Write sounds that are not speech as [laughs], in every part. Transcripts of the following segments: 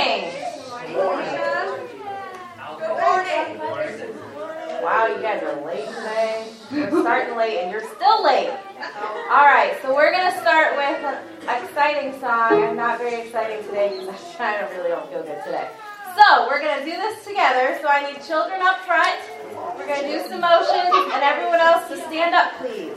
morning. Wow, you guys are late today. We're starting late and you're still late. All right, so we're going to start with an exciting song. I'm not very exciting today because I [laughs] really don't feel good today. So we're going to do this together. So I need children up front. We're going to do some motions and everyone else to stand up, please.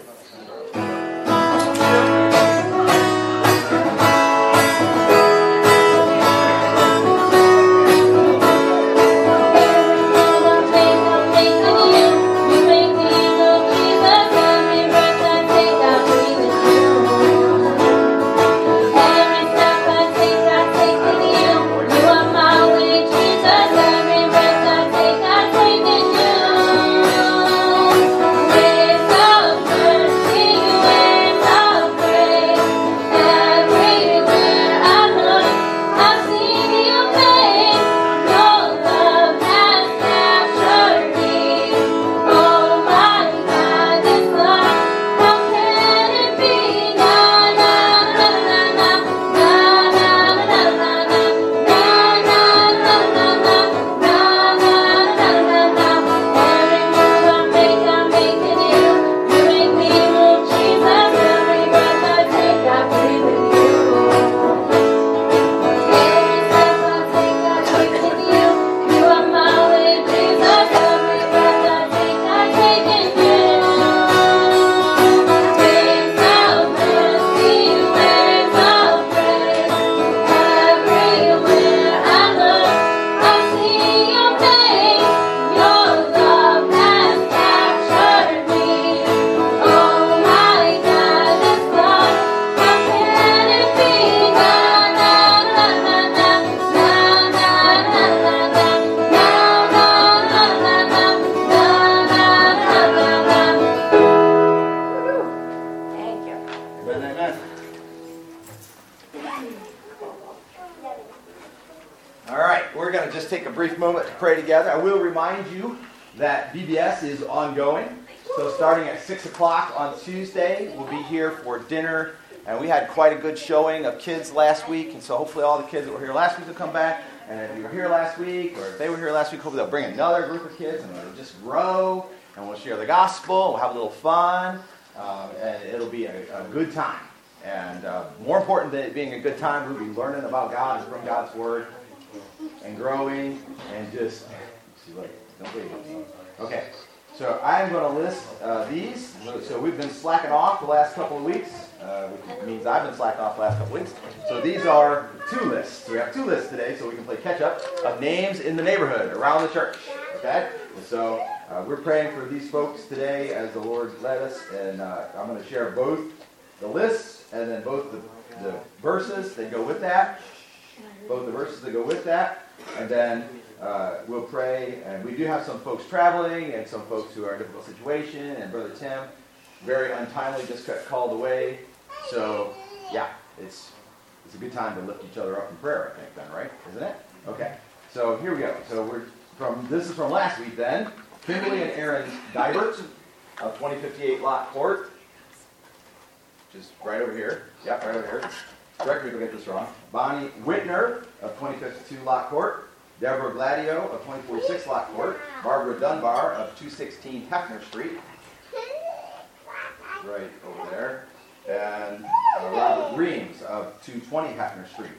Quite a good showing of kids last week. And so hopefully all the kids that were here last week will come back. And if you were here last week, or if they were here last week, hopefully they'll bring another group of kids and it'll just grow. And we'll share the gospel. We'll have a little fun. Um, and it'll be a, a good time. And uh, more important than it being a good time, we'll be learning about God and from God's Word and growing and just. See, look, don't. Okay. So I'm going to list uh, these. So we've been slacking off the last couple of weeks, uh, which means I've been slacking off the last couple weeks. So these are two lists. We have two lists today, so we can play catch up of names in the neighborhood around the church. Okay? And so uh, we're praying for these folks today as the Lord led us, and uh, I'm going to share both the lists and then both the, the verses that go with that, both the verses that go with that, and then uh, we'll pray. And we do have some folks traveling and some folks who are in a difficult situation. And Brother Tim, very untimely, just got called away. So, yeah, it's, it's a good time to lift each other up in prayer, I think, then, right? Isn't it? Okay. So here we go. So we're from this is from last week then. Kimberly and Aaron Dibert of 2058 Lot Court. Just right over here. Yep, right over here. Correct me if I get this wrong. Bonnie Whitner of 2052 Lot Court. Deborah Gladio of 246 Lot Court, Barbara Dunbar of 216 Hefner Street, right over there, and uh, Robert Reams of 220 Hefner Street.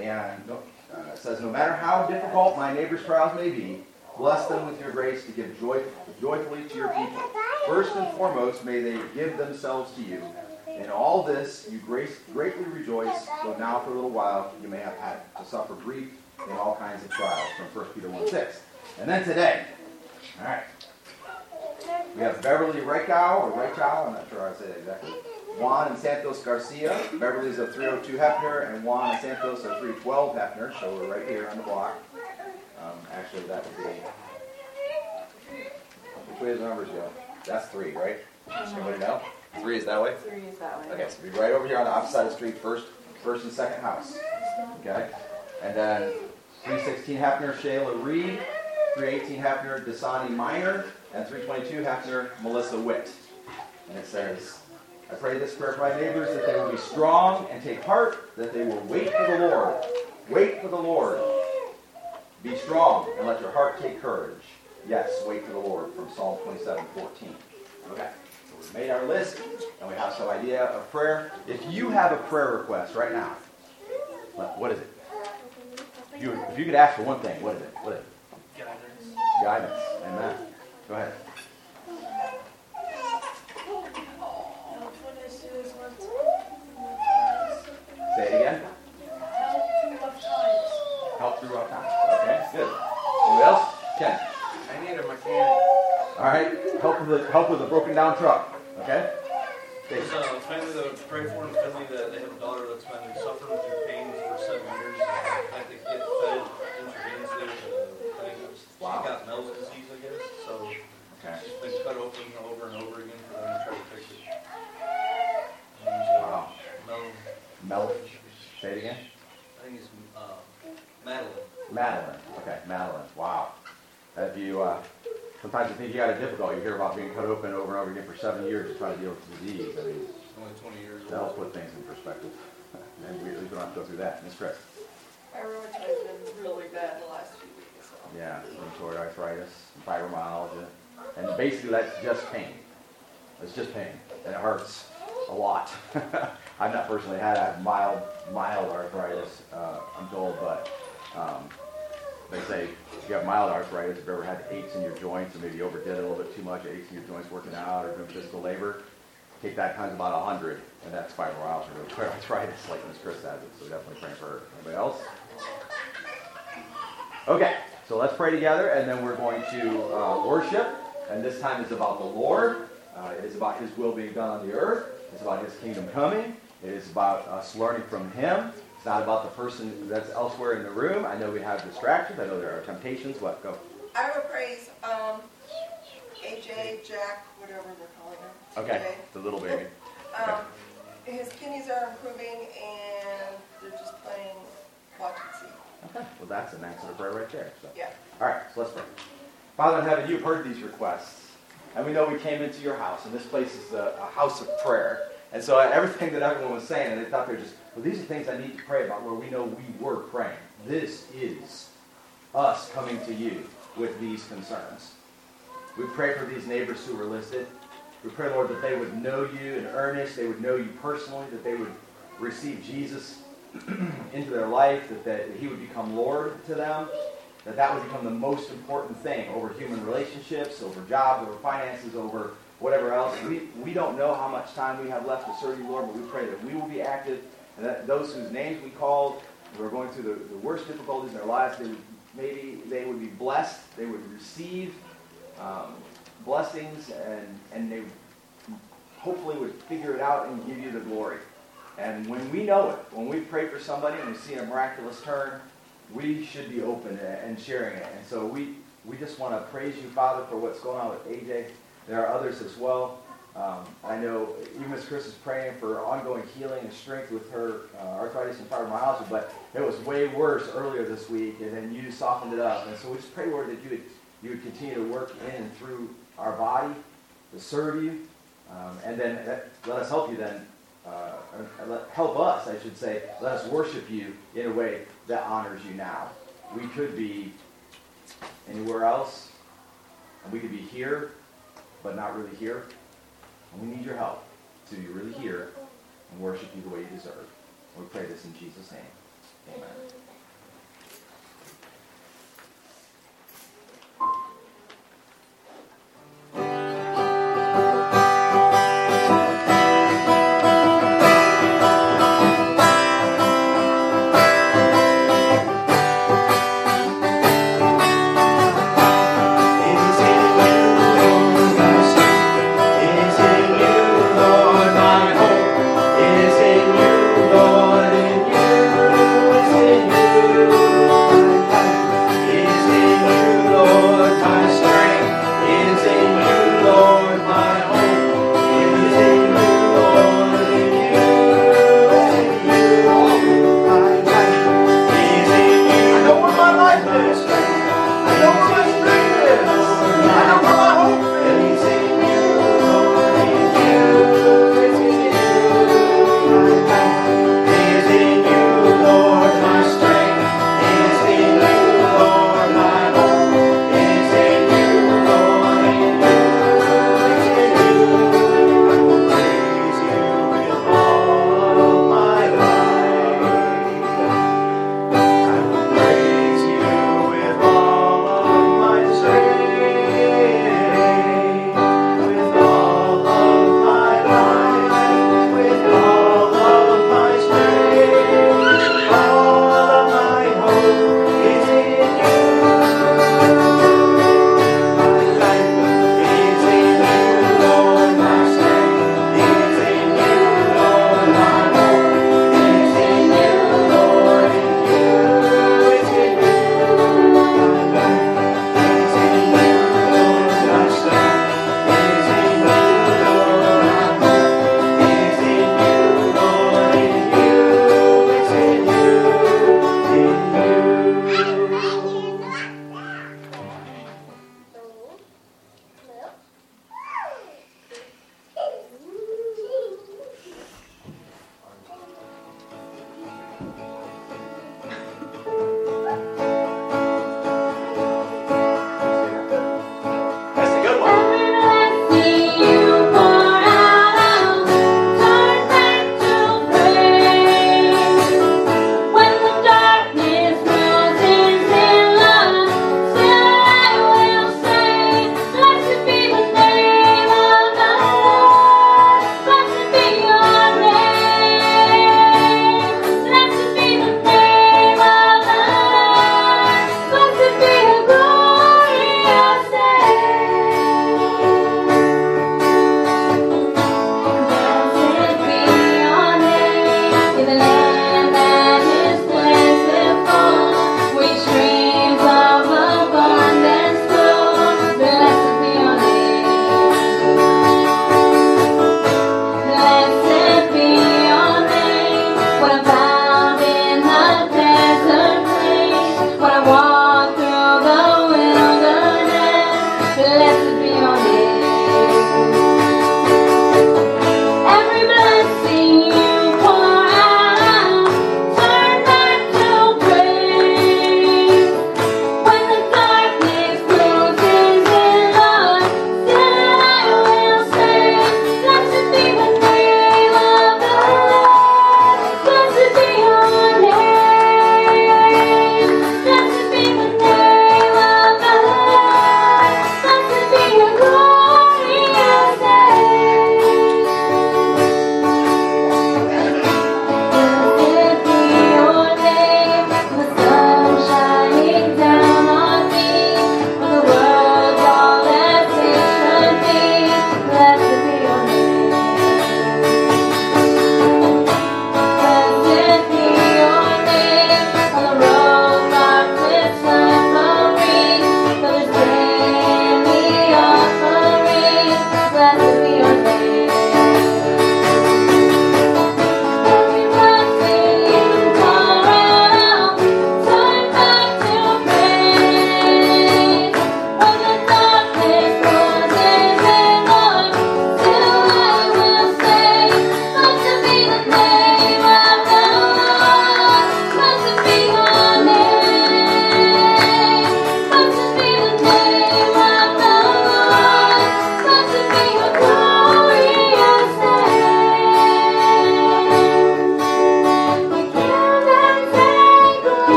And uh, says, No matter how difficult my neighbor's trials may be, bless them with your grace to give joy, joyfully to your people. First and foremost, may they give themselves to you. In all this, you grace, greatly rejoice, though now for a little while you may have had to suffer grief in all kinds of trials from 1 Peter 1 6. And then today, all right, we have Beverly Reichow, or Reichow, I'm not sure how to say that exactly. Juan and Santos Garcia. Beverly's of 302 Hefner, and Juan and Santos of 312 Hefner, so we're right here on the block. Um, actually, that would be. Which way does the numbers go? That's three, right? Anybody know? Three is that way? Three is that way. Okay, so be right over here on the opposite side of the street, first, first and second house. Okay? And then 316 Hefner, Shayla Reed. 318 Hefner, Dasani Minor. And 322 Hefner, Melissa Witt. And it says, I pray this prayer for my neighbors that they will be strong and take heart, that they will wait for the Lord. Wait for the Lord. Be strong and let your heart take courage. Yes, wait for the Lord from Psalm 27, 14. Okay, so we've made our list and we have some idea of prayer. If you have a prayer request right now, what is it? If you, if you could ask for one thing, what is it? What is it? Guidance. Guidance. Amen. Go ahead. Say it again. Help through rough times. Okay, good. Who else? Ken. I need a mechanic. All right. Help with the help with a broken down truck. Okay. There's a family that would pray for in family that they have a daughter that's been suffering through pain for seven years. I think get fed intravenously with a thing. Wow. She got Mel's disease, I guess. So Okay. she's been cut open over and over again for them to try to fix it. And, uh, Wow. Mel, Mel. Say it again. I think it's uh, Madeline. Madeline. Okay, Madeline. Wow. Have you? Uh, sometimes you think you got it difficult. You hear about being cut open over and over again for seven years to try to deal with the disease. I mean, only 20 years that'll put things in perspective. [laughs] And we at least don't have to go through that. Miss Chris. My rheumatoid has been really bad the last few weeks, so. Yeah, rheumatoid arthritis, fibromyalgia, and basically that's just pain. It's just pain, and it hurts a lot. [laughs] I've not personally had a mild, mild arthritis, uh, I'm told, but um, they say if you have mild arthritis, if you've ever had aches in your joints, or maybe you overdid it a little bit too much, aches in your joints working out, or doing physical labor, take that times about 100, and that's fibromyalgia, rheumatoid arthritis, like Miss Chris has it. So definitely praying for her. Anybody else? Okay, so let's pray together, and then we're going to uh, worship. And this time is about the Lord. Uh, it is about His will being done on the earth. It's about His kingdom coming. It is about us learning from Him. It's not about the person that's elsewhere in the room. I know we have distractions. I know there are temptations. What? Go. I would praise, um, AJ, Jack, whatever they're calling him. Okay, today. the little baby. Um, his kidneys are improving and they're just playing watch and see. Okay. Well, that's an answer to prayer right there. So. Yeah. All right, so let's pray. Father in heaven, you've heard these requests. And we know we came into your house, and this place is a, a house of prayer. And so everything that everyone was saying, and they thought they were just, well, these are things I need to pray about where we know we were praying. This is us coming to you with these concerns. We pray for these neighbors who were listed. We pray, Lord, that they would know you in earnest, they would know you personally, that they would receive Jesus [clears throat] into their life, that, that he would become Lord to them, that that would become the most important thing over human relationships, over jobs, over finances, over whatever else. We, we don't know how much time we have left to serve you, Lord, but we pray that we will be active and that those whose names we called, who are going through the, the worst difficulties in their lives, they maybe they would be blessed, they would receive um, blessings, and, and they hopefully would figure it out and give you the glory. And when we know it, when we pray for somebody and we see a miraculous turn, we should be open and sharing it. And so we, we just want to praise you, Father, for what's going on with AJ. There are others as well. Um, I know even as Chris is praying for ongoing healing and strength with her uh, arthritis and fibromyalgia, but it was way worse earlier this week, and then you softened it up. And so we just pray, Lord, that you would, you would continue to work in and through our body to serve you, um, and then that, let us help you then, uh, let, help us, I should say, let us worship you in a way that honors you now. We could be anywhere else, and we could be here, but not really here. And we need your help to be really here and worship you the way you deserve. We pray this in Jesus' name. Amen.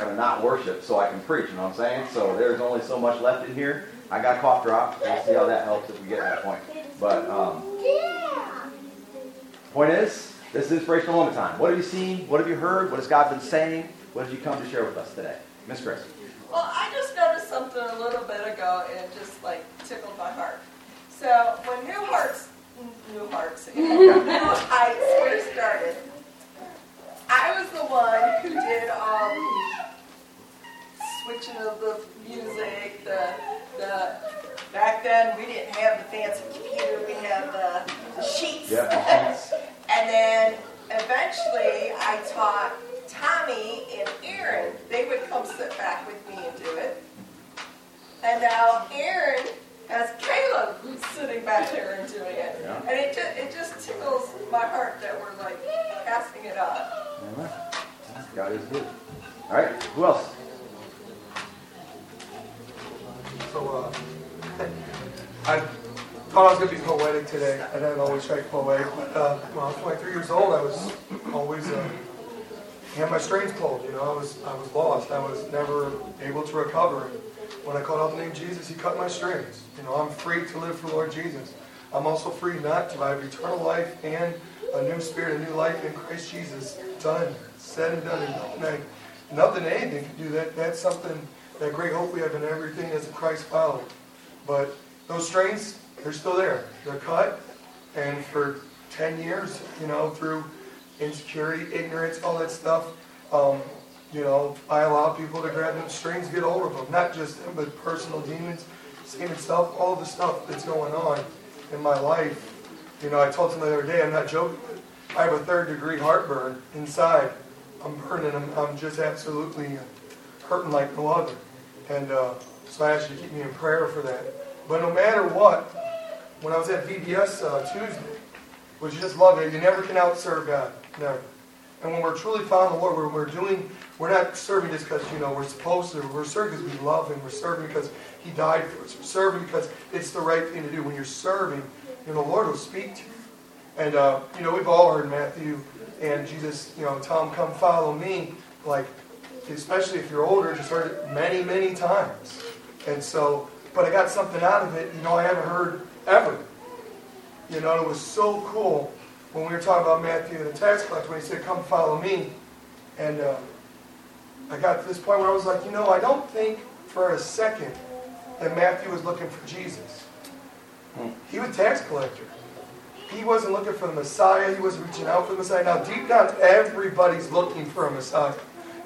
Going to not worship so I can preach, you know what I'm saying? So there's only so much left in here. I got cough drop. We'll see how that helps if we get to that point. But, um, point is, this is inspirational moment time. What have you seen? What have you heard? What has God been saying? What have you come to share with us today? Miss Chris. Well, I just noticed something a little bit ago and it just like tickled my heart. So when New Hearts, New Hearts, [laughs] New Heights first started, I was the one who did all. um, switching of the music, the the. Back then, we didn't have the fancy computer. We had the, the sheets. Yeah, [laughs] sheets. And then eventually I taught Tommy and Aaron. They would come sit back with me and do it. And now Aaron has Caleb sitting back there and doing it. Yeah. And it just, it just tickles my heart that we're like passing it on. God is good. All right, who else? So, uh, I thought I was going to be poetic today. I didn't always write poetic, but uh, when I was 23 years old, I was always uh, had my strings pulled. You know, I was I was lost. I was never able to recover. When I called out the name Jesus, He cut my strings. You know, I'm free to live for Lord Jesus. I'm also free not to. I have eternal life and a new spirit, a new life in Christ Jesus. Done, said and done. And nothing, nothing, anything can do that. That's something that great hope we have in everything as a Christ follower. But those strings, they're still there. They're cut, and for 10 years, you know, through insecurity, ignorance, all that stuff, um, you know, I allow people to grab them strings, get hold of them. Not just them, but personal demons, sin itself, all the stuff that's going on in my life. You know, I told somebody the other day, I'm not joking, I have a third degree heartburn inside. I'm burning, I'm, I'm just absolutely hurting like no other. And uh, so I ask you to keep me in prayer for that. But no matter what, when I was at VBS uh, Tuesday, which you just love it, you never can outserve God. Never. And when we're truly following the Lord, we're, we're doing, we're not serving just because, you know, we're supposed to. We're serving because we love Him. We're serving because He died for us. We're serving because it's the right thing to do. When you're serving, you know, the Lord will speak to you. And, uh, you know, we've all heard Matthew and Jesus, you know, him, come follow me. Like, especially if you're older, just heard it many, many times. And so, but I got something out of it, you know, I haven't heard ever. You know, it was so cool when we were talking about Matthew and the tax collector when he said, come follow me. And uh, I got to this point where I was like, you know, I don't think for a second that Matthew was looking for Jesus. He was a tax collector. He wasn't looking for the Messiah. He wasn't reaching out for the Messiah. Now, deep down, everybody's looking for a Messiah.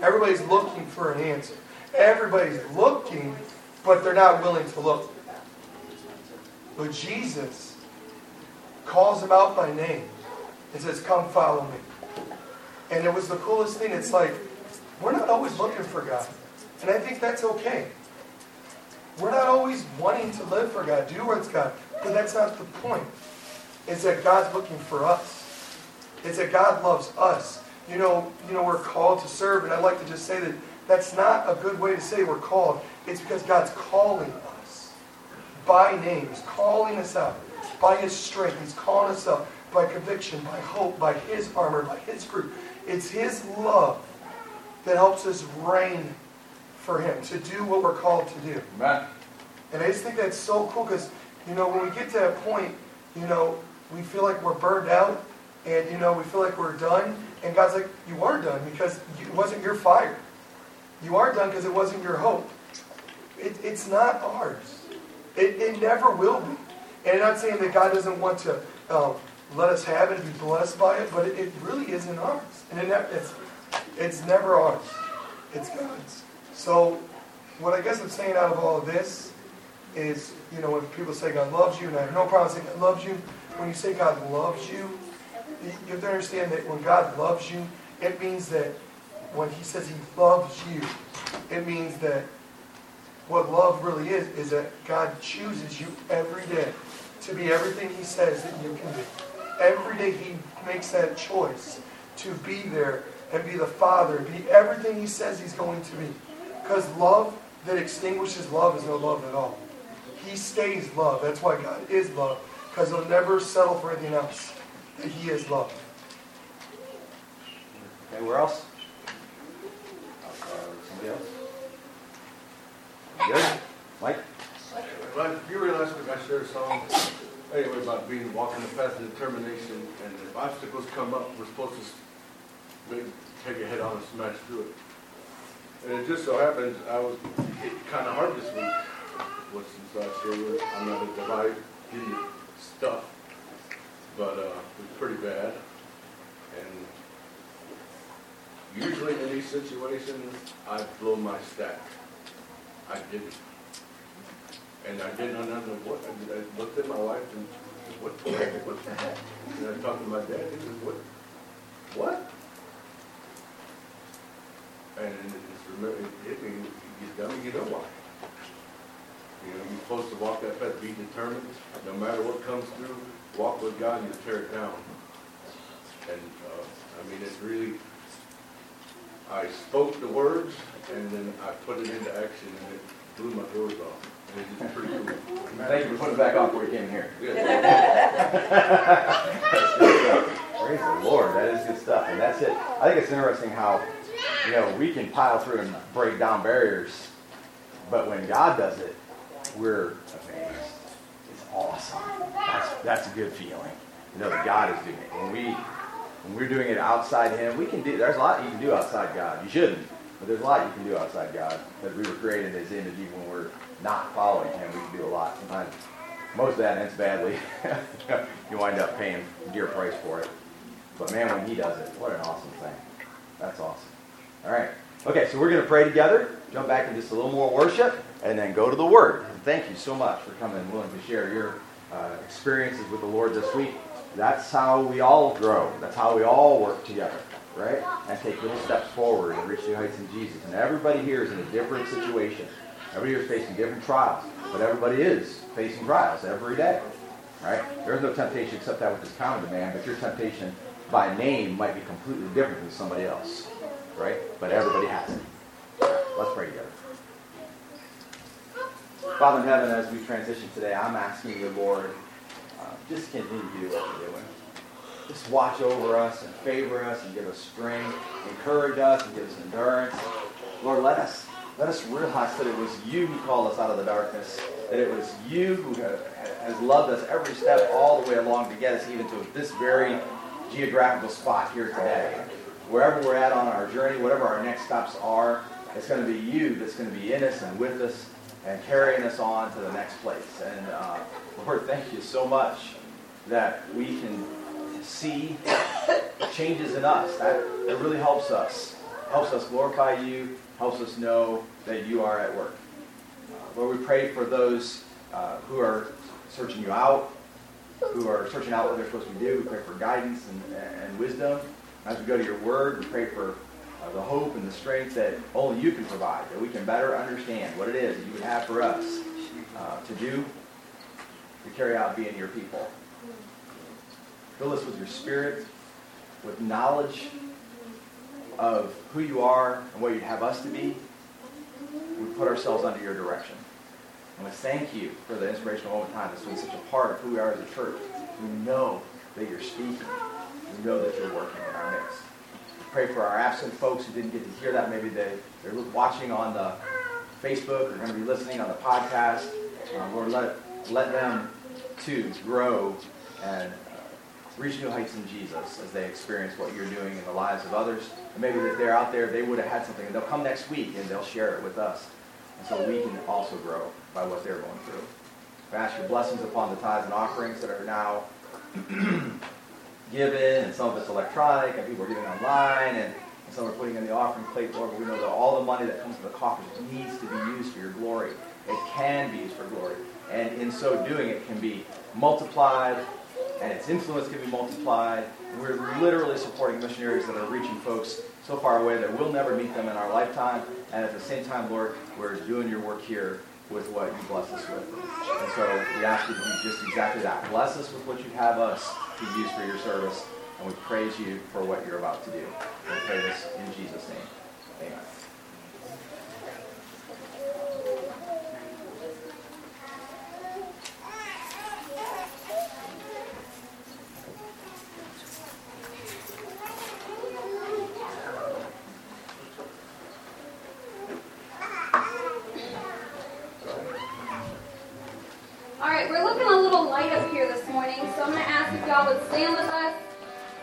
Everybody's looking for an answer. Everybody's looking, but they're not willing to look. But Jesus calls him out by name and says, Come follow me. And it was the coolest thing. It's like, we're not always looking for God. And I think that's okay. We're not always wanting to live for God, do what's God. But that's not the point. It's that God's looking for us. It's that God loves us. You know, you know, we're called to serve, and I'd like to just say that that's not a good way to say we're called. It's because God's calling us by name. He's calling us out by His strength. He's calling us out by conviction, by hope, by His armor, by His fruit. It's His love that helps us reign for Him, to do what we're called to do. Amen. And I just think that's so cool because, you know, when we get to that point, you know, we feel like we're burned out and, you know, we feel like we're done. And God's like, you are done because it wasn't your fire. You are done because it wasn't your hope. It, it's not ours. It, it never will be. And I'm not saying that God doesn't want to um, let us have it and be blessed by it, but it, it really isn't ours. And it, ne- it's, it's never ours. It's God's. So what I guess I'm saying out of all of this is, you know, when people say God loves you, and I have no problem saying God loves you, when you say God loves you, you have to understand that when God loves you, it means that when He says He loves you, it means that what love really is, is that God chooses you every day to be everything He says that you can be. Every day He makes that choice to be there and be the Father be everything He says He's going to be. Because love that extinguishes love is no love at all. He stays love. That's why God is love. Because He'll never settle for anything else. That He is love. Anywhere else? Somebody else? Good? Mike? Well, you realize week I shared a song anyway about being walking the path of determination, and if obstacles come up, we're supposed to take a head on and smash through it. And it just so happens I was hit kind of hard this week. What since I shared with, I'm not a divide stuff, but uh, it was pretty bad. And usually in these situations, I blow my stack. I didn't. And I didn't know what, I looked at my wife and, what what the heck? And I talked to my dad, he said, what, what? And it just remember, it hit me, you dummy, you know why? You know, you're supposed to walk that path, be determined, no matter what comes through, walk with God and you tear it down. And, uh, I mean, it's really, I spoke the words and then I put it into action and it blew my doors off. And it's just pretty cool. Thank you for putting it back on before you came here. [laughs] Praise the Lord, that is good stuff. And that's it. I think it's interesting how, you know, we can pile through and break down barriers, but when God does it, we're awesome. That's, that's a good feeling. You know that God is doing it. When we when we're doing it outside Him, we can do. There's a lot you can do outside God. You shouldn't, but there's a lot you can do outside God because we were created in His image. Even when we're not following Him, we can do a lot. Sometimes most of that ends badly. [laughs] you wind up paying dear price for it. But man, when He does it, what an awesome thing. That's awesome. All right. Okay, so we're going to pray together, jump back in just a little more worship, and then go to the Word. Thank you so much for coming and willing to share your uh, experiences with the Lord this week. That's how we all grow. That's how we all work together, right? And take little steps forward and reach new heights in Jesus. And everybody here is in a different situation. Everybody is facing different trials, but everybody is facing trials every day, right? There's no temptation except that which is common to man, but your temptation by name might be completely different than somebody else, right? But everybody has it. Let's pray together. Father in heaven, as we transition today, I'm asking you, Lord, uh, just continue to do what you're doing. Just watch over us and favor us and give us strength, encourage us and give us endurance. Lord, let us let us realize that it was you who called us out of the darkness, that it was you who has loved us every step all the way along to get us even to this very geographical spot here today. Wherever we're at on our journey, whatever our next stops are, it's going to be you that's going to be in us and with us and carrying us on to the next place. And uh, Lord, thank you so much that we can see changes in us. That, that really helps us. Helps us glorify you, helps us know that you are at work. Uh, Lord, we pray for those uh, who are searching you out, who are searching out what they're supposed to do. We pray for guidance and, and wisdom. As we go to your word, we pray for the hope and the strength that only you can provide, that we can better understand what it is that you would have for us uh, to do, to carry out being your people. Fill us with your spirit, with knowledge of who you are and what you'd have us to be. We put ourselves under your direction. And we thank you for the inspirational moment time that's been such a part of who we are as a church. We know that you're speaking. We know that you're working in our midst. Pray for our absent folks who didn't get to hear that. Maybe they, they're watching on the Facebook or going to be listening on the podcast. Um, Lord, let, let them too grow and uh, reach new heights in Jesus as they experience what you're doing in the lives of others. And maybe if they're out there, they would have had something, and they'll come next week and they'll share it with us. And so we can also grow by what they're going through. I ask your blessings upon the tithes and offerings that are now [clears throat] given, and some of it's electronic, and people are giving online, and, and some are putting in the offering plate, Lord, but we know that all the money that comes to the coffers needs to be used for your glory. It can be used for glory. And in so doing, it can be multiplied, and its influence can be multiplied. We're literally supporting missionaries that are reaching folks so far away that we'll never meet them in our lifetime. And at the same time, Lord, we're doing your work here with what you bless us with. And so we ask you to do just exactly that. Bless us with what you have us to use for your service. And we praise you for what you're about to do. We pray this in Jesus' name. Amen. All right, we're looking a little light up here this morning, so I'm going to ask if y'all would stand with us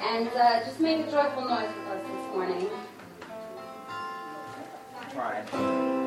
and uh, just make a joyful noise with us this morning. Try.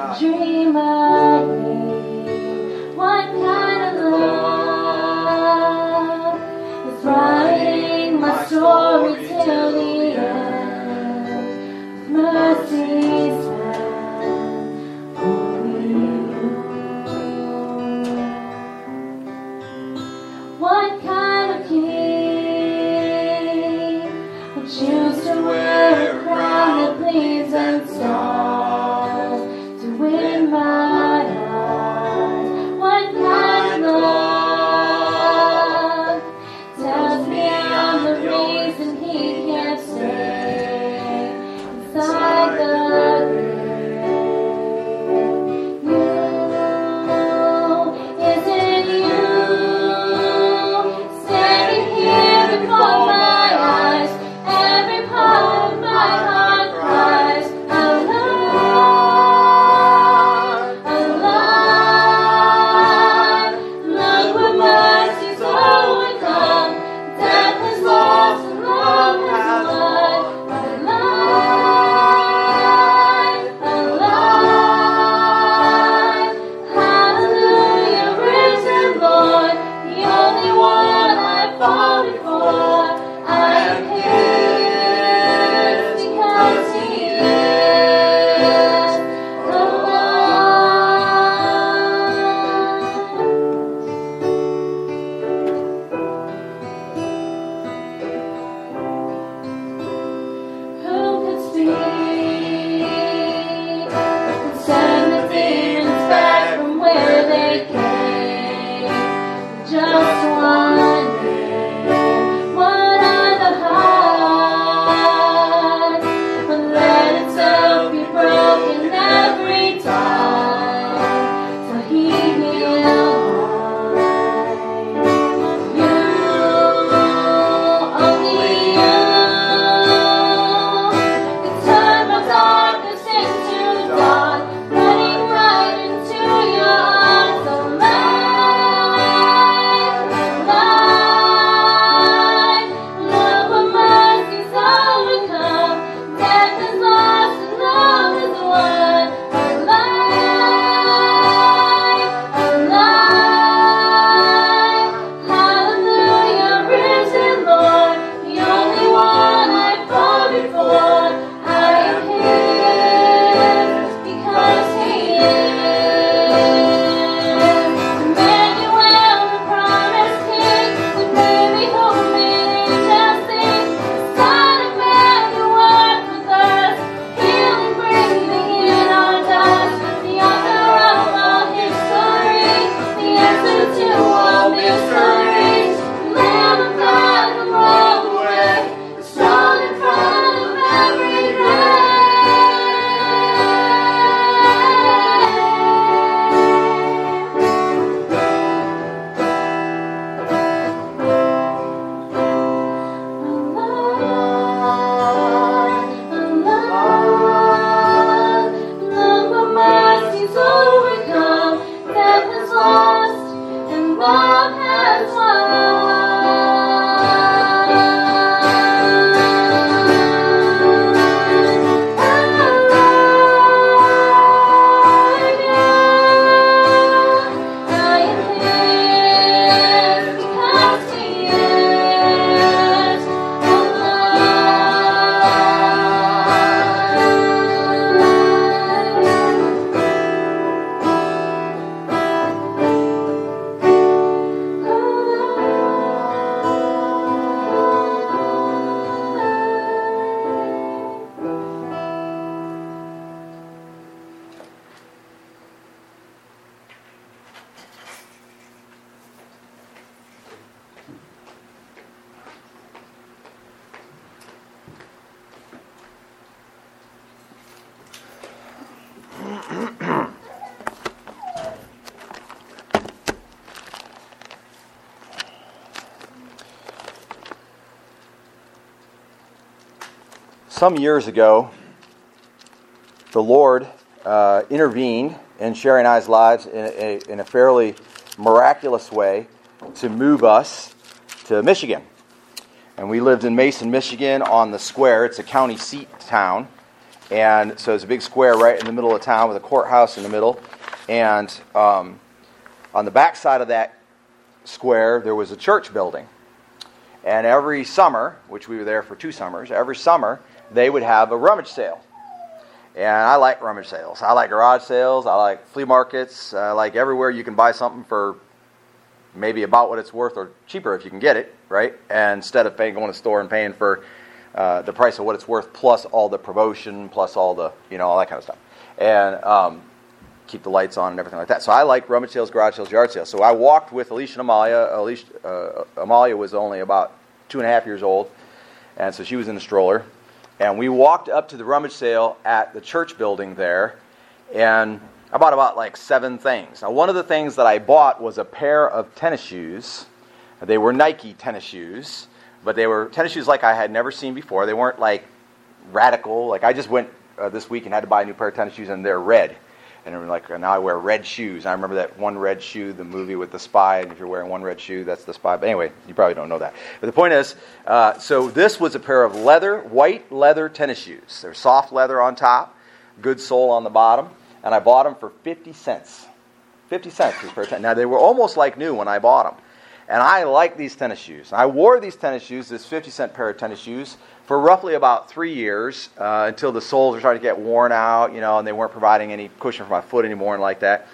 Galaxies? Some years ago, the Lord uh, intervened in Sherry and I's lives in a, in a fairly miraculous way to move us to Michigan. And we lived in Mason, Michigan on the square. It's a county seat town. And so it's a big square right in the middle of town with a courthouse in the middle. And um, on the back side of that square, there was a church building. And every summer, which we were there for two summers, every summer they would have a rummage sale. And I like rummage sales. I like garage sales. I like flea markets. I like everywhere you can buy something for maybe about what it's worth or cheaper if you can get it, right? And instead of paying going to the store and paying for uh, the price of what it's worth plus all the promotion plus all the you know all that kind of stuff, and um, keep the lights on and everything like that. So I like rummage sales, garage sales, yard sales. So I walked with Alicia and Amalia. Alicia, uh, Amalia was only about two and a half years old, and so she was in the stroller. And we walked up to the rummage sale at the church building there, and I bought about like seven things. Now, one of the things that I bought was a pair of tennis shoes. They were Nike tennis shoes, but they were tennis shoes like I had never seen before. They weren't like radical. Like I just went uh, this week and had to buy a new pair of tennis shoes, and they're red. And like, now I wear red shoes. I remember that one red shoe, the movie with the spy. And if you're wearing one red shoe, that's the spy. But anyway, you probably don't know that. But the point is, uh, so this was a pair of leather, white leather tennis shoes. They're soft leather on top, good sole on the bottom. And I bought them for 50 cents. 50 cents a pair of. Now, they were almost like new when I bought them. And I like these tennis shoes. I wore these tennis shoes, this 50 cent pair of tennis shoes, for roughly about three years uh, until the soles were starting to get worn out, you know, and they weren't providing any cushion for my foot anymore and like that.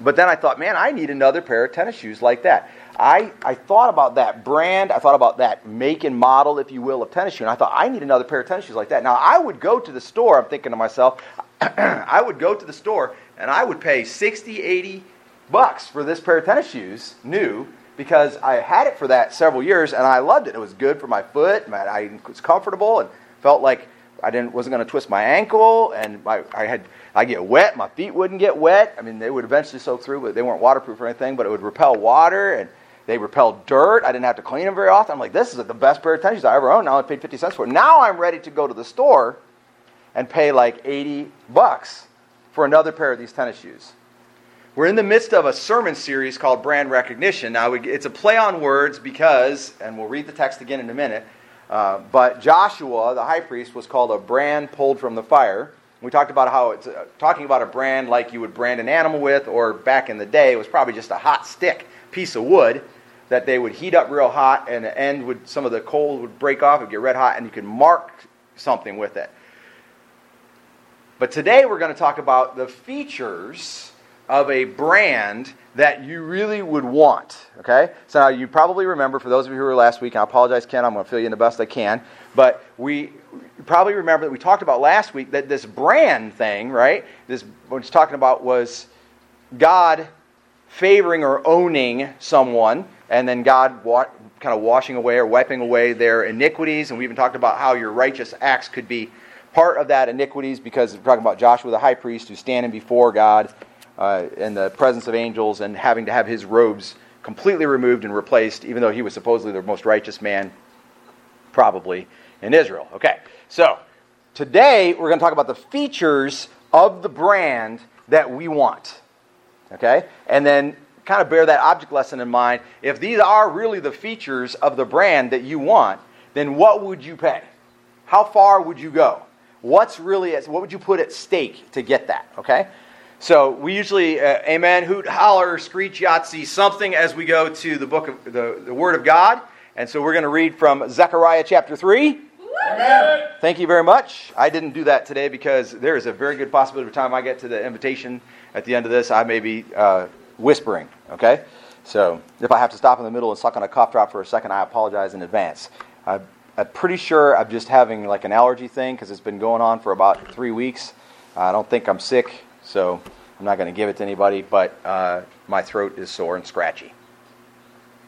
But then I thought, man, I need another pair of tennis shoes like that. I, I thought about that brand, I thought about that make and model, if you will, of tennis shoe, and I thought, I need another pair of tennis shoes like that. Now, I would go to the store, I'm thinking to myself, [clears throat] I would go to the store and I would pay 60, 80 bucks for this pair of tennis shoes, new, because I had it for that several years and I loved it. It was good for my foot. My, I was comfortable and felt like I didn't wasn't going to twist my ankle and my, I had I get wet. My feet wouldn't get wet. I mean, they would eventually soak through, but they weren't waterproof or anything. But it would repel water and they repel dirt. I didn't have to clean them very often. I'm like, this is the best pair of tennis shoes I ever owned. Now I paid 50 cents for it. Now I'm ready to go to the store and pay like 80 bucks for another pair of these tennis shoes. We're in the midst of a sermon series called Brand Recognition. Now, it's a play on words because, and we'll read the text again in a minute, uh, but Joshua, the high priest, was called a brand pulled from the fire. We talked about how it's uh, talking about a brand like you would brand an animal with, or back in the day, it was probably just a hot stick, piece of wood that they would heat up real hot, and the end would, some of the coal would break off, would get red hot, and you could mark something with it. But today we're going to talk about the features of a brand that you really would want. Okay? So now you probably remember, for those of you who were last week, I apologize, Ken, I'm going to fill you in the best I can, but we probably remember that we talked about last week that this brand thing, right? This what it's talking about was God favoring or owning someone, and then God wa- kind of washing away or wiping away their iniquities. And we even talked about how your righteous acts could be part of that iniquities because we're talking about Joshua the high priest who's standing before God uh, in the presence of angels and having to have his robes completely removed and replaced, even though he was supposedly the most righteous man, probably, in Israel. Okay, so today we're going to talk about the features of the brand that we want. Okay, and then kind of bear that object lesson in mind. If these are really the features of the brand that you want, then what would you pay? How far would you go? What's really, what would you put at stake to get that? Okay? So we usually, uh, amen, hoot, holler, screech, Yahtzee, something as we go to the book of the, the Word of God. And so we're going to read from Zechariah chapter 3. Amen. Thank you very much. I didn't do that today because there is a very good possibility by the time I get to the invitation at the end of this, I may be uh, whispering, okay? So if I have to stop in the middle and suck on a cough drop for a second, I apologize in advance. I, I'm pretty sure I'm just having like an allergy thing because it's been going on for about three weeks. I don't think I'm sick, so I'm not going to give it to anybody, but uh, my throat is sore and scratchy.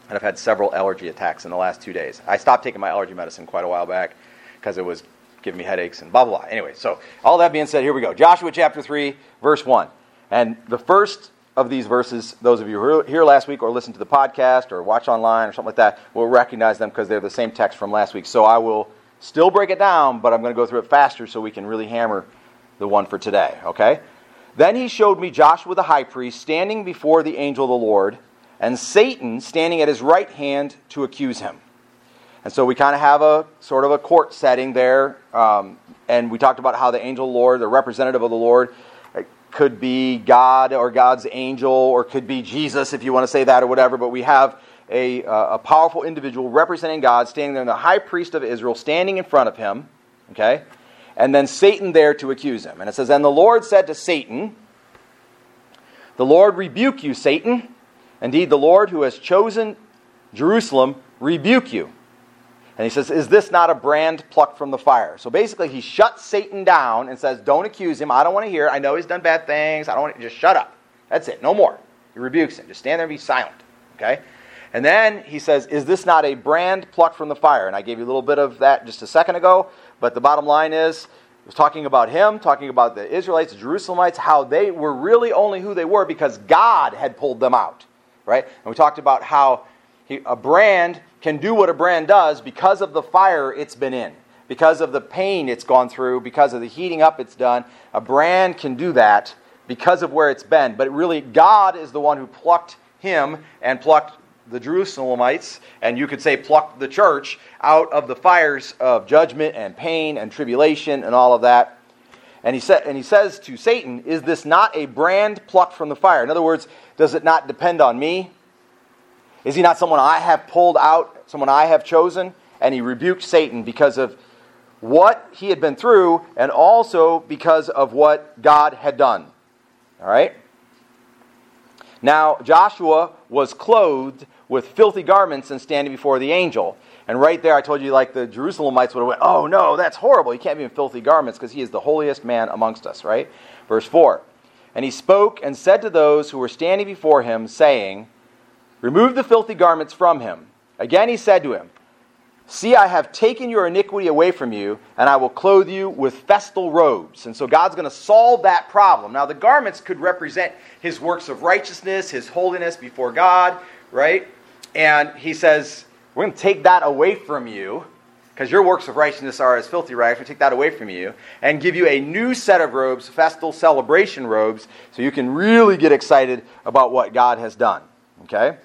And I've had several allergy attacks in the last two days. I stopped taking my allergy medicine quite a while back because it was giving me headaches and blah, blah, blah. Anyway, so all that being said, here we go. Joshua chapter 3, verse 1. And the first of these verses, those of you who were here last week or listened to the podcast or watch online or something like that, will recognize them because they're the same text from last week. So I will Still break it down, but I'm going to go through it faster so we can really hammer the one for today, okay? Then he showed me Joshua the high priest standing before the angel of the Lord, and Satan standing at his right hand to accuse him. And so we kind of have a sort of a court setting there. Um, and we talked about how the angel of the Lord, the representative of the Lord, could be God or God's angel, or could be Jesus, if you want to say that or whatever. But we have a, uh, a powerful individual representing God standing there, and the high priest of Israel standing in front of him. Okay? And then Satan there to accuse him. And it says, And the Lord said to Satan, The Lord rebuke you, Satan. Indeed, the Lord who has chosen Jerusalem rebuke you. And he says, Is this not a brand plucked from the fire? So basically, he shuts Satan down and says, Don't accuse him. I don't want to hear. I know he's done bad things. I don't want to, just shut up. That's it. No more. He rebukes him. Just stand there and be silent. Okay? And then he says, Is this not a brand plucked from the fire? And I gave you a little bit of that just a second ago. But the bottom line is, it was talking about him, talking about the Israelites, the Jerusalemites, how they were really only who they were because God had pulled them out. Right? And we talked about how he, a brand can do what a brand does because of the fire it's been in, because of the pain it's gone through, because of the heating up it's done. A brand can do that because of where it's been. But really, God is the one who plucked him and plucked the Jerusalemites, and you could say plucked the church out of the fires of judgment and pain and tribulation and all of that. And he, sa- and he says to Satan, Is this not a brand plucked from the fire? In other words, does it not depend on me? Is he not someone I have pulled out, someone I have chosen? And he rebuked Satan because of what he had been through and also because of what God had done. All right? Now, Joshua was clothed with filthy garments and standing before the angel. And right there, I told you, like the Jerusalemites would have went, oh no, that's horrible. He can't be in filthy garments because he is the holiest man amongst us, right? Verse 4. And he spoke and said to those who were standing before him, saying, Remove the filthy garments from him. Again he said to him, See, I have taken your iniquity away from you, and I will clothe you with festal robes. And so God's going to solve that problem. Now, the garments could represent his works of righteousness, his holiness before God, right? And he says, We're going to take that away from you, because your works of righteousness are as filthy rags. We take that away from you, and give you a new set of robes, festal celebration robes, so you can really get excited about what God has done. Okay?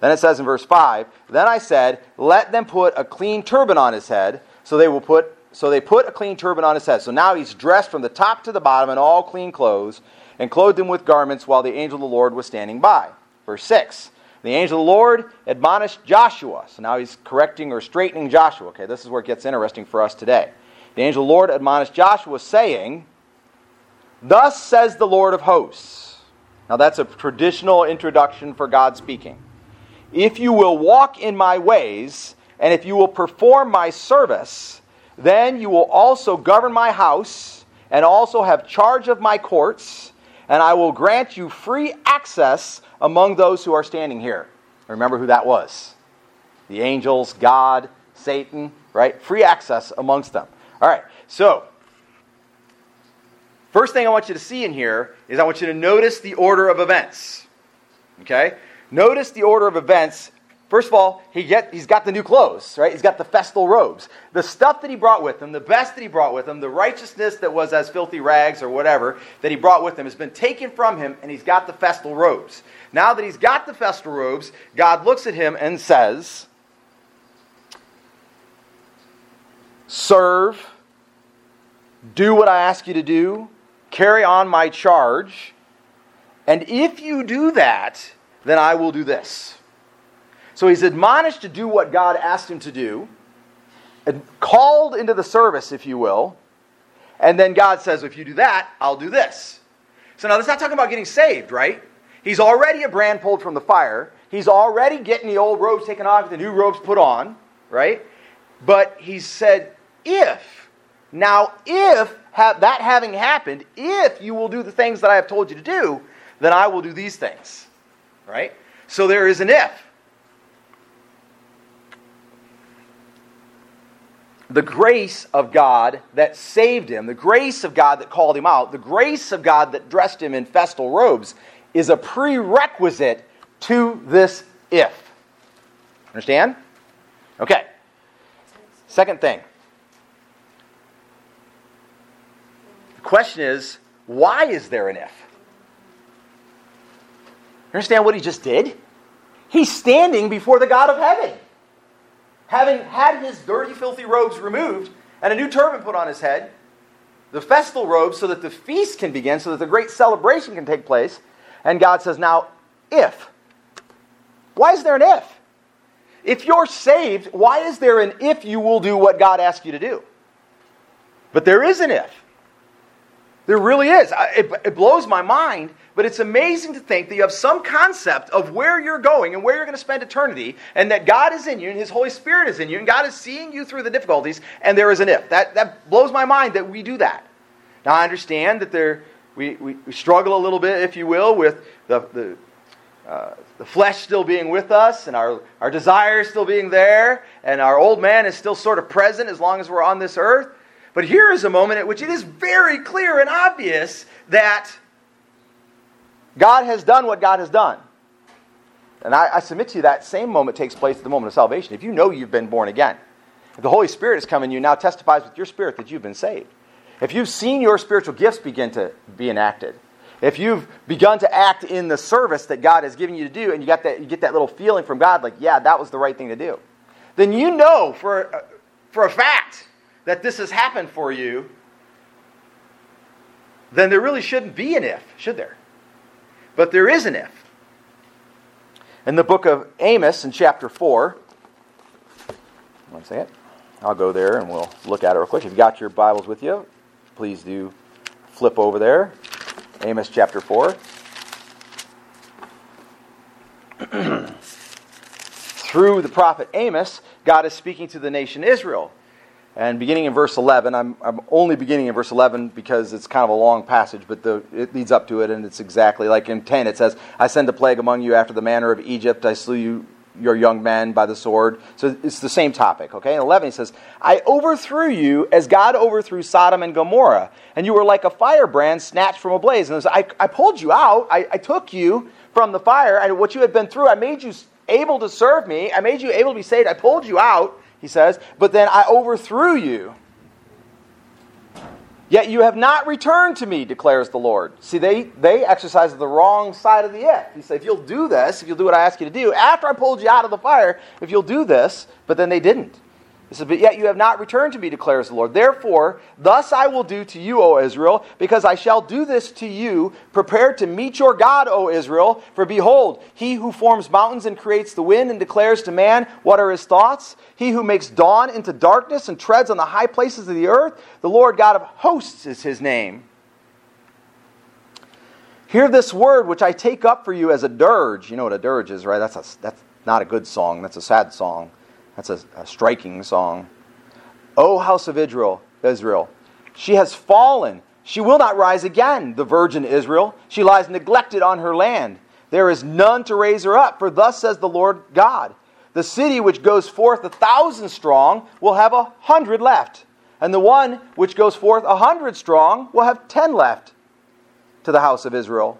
Then it says in verse 5, Then I said, Let them put a clean turban on his head. So they will put so they put a clean turban on his head. So now he's dressed from the top to the bottom in all clean clothes, and clothed him with garments while the angel of the Lord was standing by. Verse 6. The angel of the Lord admonished Joshua. So now he's correcting or straightening Joshua. Okay, this is where it gets interesting for us today. The angel of the Lord admonished Joshua, saying, Thus says the Lord of hosts. Now that's a traditional introduction for God speaking. If you will walk in my ways, and if you will perform my service, then you will also govern my house, and also have charge of my courts, and I will grant you free access among those who are standing here. Remember who that was the angels, God, Satan, right? Free access amongst them. All right, so first thing I want you to see in here is I want you to notice the order of events. Okay? Notice the order of events. First of all, he get, he's got the new clothes, right? He's got the festal robes. The stuff that he brought with him, the best that he brought with him, the righteousness that was as filthy rags or whatever that he brought with him has been taken from him, and he's got the festal robes. Now that he's got the festal robes, God looks at him and says, Serve, do what I ask you to do, carry on my charge, and if you do that, then I will do this. So he's admonished to do what God asked him to do, called into the service, if you will, and then God says, if you do that, I'll do this. So now that's not talking about getting saved, right? He's already a brand pulled from the fire. He's already getting the old robes taken off, the new robes put on, right? But he said, if. Now, if ha- that having happened, if you will do the things that I have told you to do, then I will do these things. Right? So there is an if. the grace of God that saved him, the grace of God that called him out, the grace of God that dressed him in festal robes is a prerequisite to this if. Understand? Okay. Second thing. The question is why is there an if? Understand what he just did? He's standing before the God of heaven. Having had his dirty, filthy robes removed and a new turban put on his head, the festal robes, so that the feast can begin, so that the great celebration can take place. And God says, Now, if. Why is there an if? If you're saved, why is there an if you will do what God asks you to do? But there is an if. There really is. It, it, blows my mind, but it's amazing to think that you have some concept of where you're going and where you're going to spend eternity, and that God is in you and His Holy Spirit is in you, and God is seeing you through the difficulties, and there is an if. That, that blows my mind that we do that. Now, I understand that there, we, we, we struggle a little bit, if you will, with the, the uh, the flesh still being with us and our, our desires still being there and our old man is still sort of present as long as we're on this earth. But here is a moment at which it is very clear and obvious that God has done what God has done. And I, I submit to you that same moment takes place at the moment of salvation. If you know you've been born again, if the Holy Spirit is coming, in you, now testifies with your spirit that you've been saved. If you've seen your spiritual gifts begin to be enacted, if you've begun to act in the service that God has given you to do, and you, got that, you get that little feeling from God, like, yeah, that was the right thing to do, then you know for, for a fact that this has happened for you, then there really shouldn't be an if, should there? But there is an if. In the book of Amos, in chapter 4, one second. I'll go there and we'll look at it real quick. If you've got your Bibles with you, please do flip over there. Amos chapter 4. [clears throat] Through the prophet Amos, God is speaking to the nation Israel. And beginning in verse 11, I'm, I'm only beginning in verse 11 because it's kind of a long passage, but the, it leads up to it, and it's exactly like in 10, it says, I send a plague among you after the manner of Egypt. I slew you your young men by the sword. So it's the same topic, okay? In 11, he says, I overthrew you as God overthrew Sodom and Gomorrah, and you were like a firebrand snatched from a blaze. And I, I pulled you out, I, I took you from the fire, and what you had been through, I made you able to serve me, I made you able to be saved, I pulled you out, he says, but then I overthrew you. Yet you have not returned to me, declares the Lord. See, they, they exercise the wrong side of the if. He said, if you'll do this, if you'll do what I ask you to do, after I pulled you out of the fire, if you'll do this, but then they didn't. He said, But yet you have not returned to me, declares the Lord. Therefore, thus I will do to you, O Israel, because I shall do this to you. Prepare to meet your God, O Israel. For behold, he who forms mountains and creates the wind and declares to man what are his thoughts, he who makes dawn into darkness and treads on the high places of the earth, the Lord God of hosts is his name. Hear this word which I take up for you as a dirge. You know what a dirge is, right? That's, a, that's not a good song, that's a sad song. That's a, a striking song. O house of Israel, Israel, she has fallen. She will not rise again, the virgin Israel. She lies neglected on her land. There is none to raise her up, for thus says the Lord God. The city which goes forth a thousand strong will have a hundred left, and the one which goes forth a hundred strong will have ten left to the house of Israel.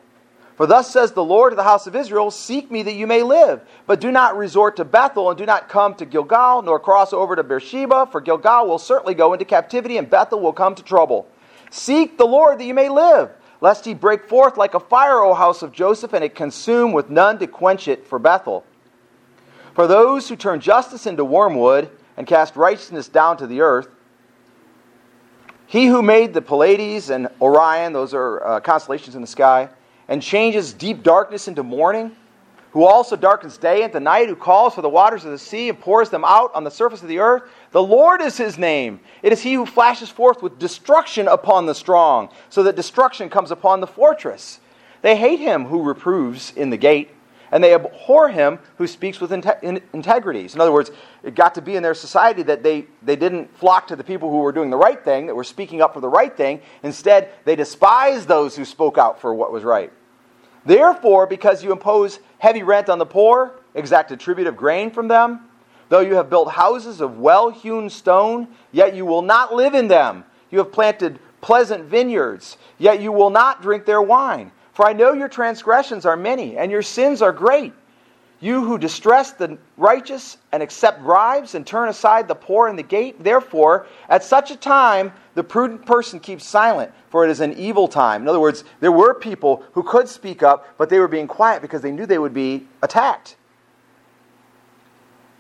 For thus says the Lord to the house of Israel Seek me that you may live, but do not resort to Bethel, and do not come to Gilgal, nor cross over to Beersheba, for Gilgal will certainly go into captivity, and Bethel will come to trouble. Seek the Lord that you may live, lest he break forth like a fire, O house of Joseph, and it consume with none to quench it for Bethel. For those who turn justice into wormwood, and cast righteousness down to the earth, he who made the Pleiades and Orion, those are uh, constellations in the sky, and changes deep darkness into morning, who also darkens day into night, who calls for the waters of the sea and pours them out on the surface of the earth. The Lord is his name. It is he who flashes forth with destruction upon the strong, so that destruction comes upon the fortress. They hate him who reproves in the gate, and they abhor him who speaks with integrity. In other words, it got to be in their society that they, they didn't flock to the people who were doing the right thing, that were speaking up for the right thing. Instead, they despised those who spoke out for what was right. Therefore, because you impose heavy rent on the poor, exact a tribute of grain from them, though you have built houses of well hewn stone, yet you will not live in them. You have planted pleasant vineyards, yet you will not drink their wine. For I know your transgressions are many, and your sins are great. You who distress the righteous and accept bribes and turn aside the poor in the gate, therefore, at such a time, the prudent person keeps silent, for it is an evil time. In other words, there were people who could speak up, but they were being quiet because they knew they would be attacked.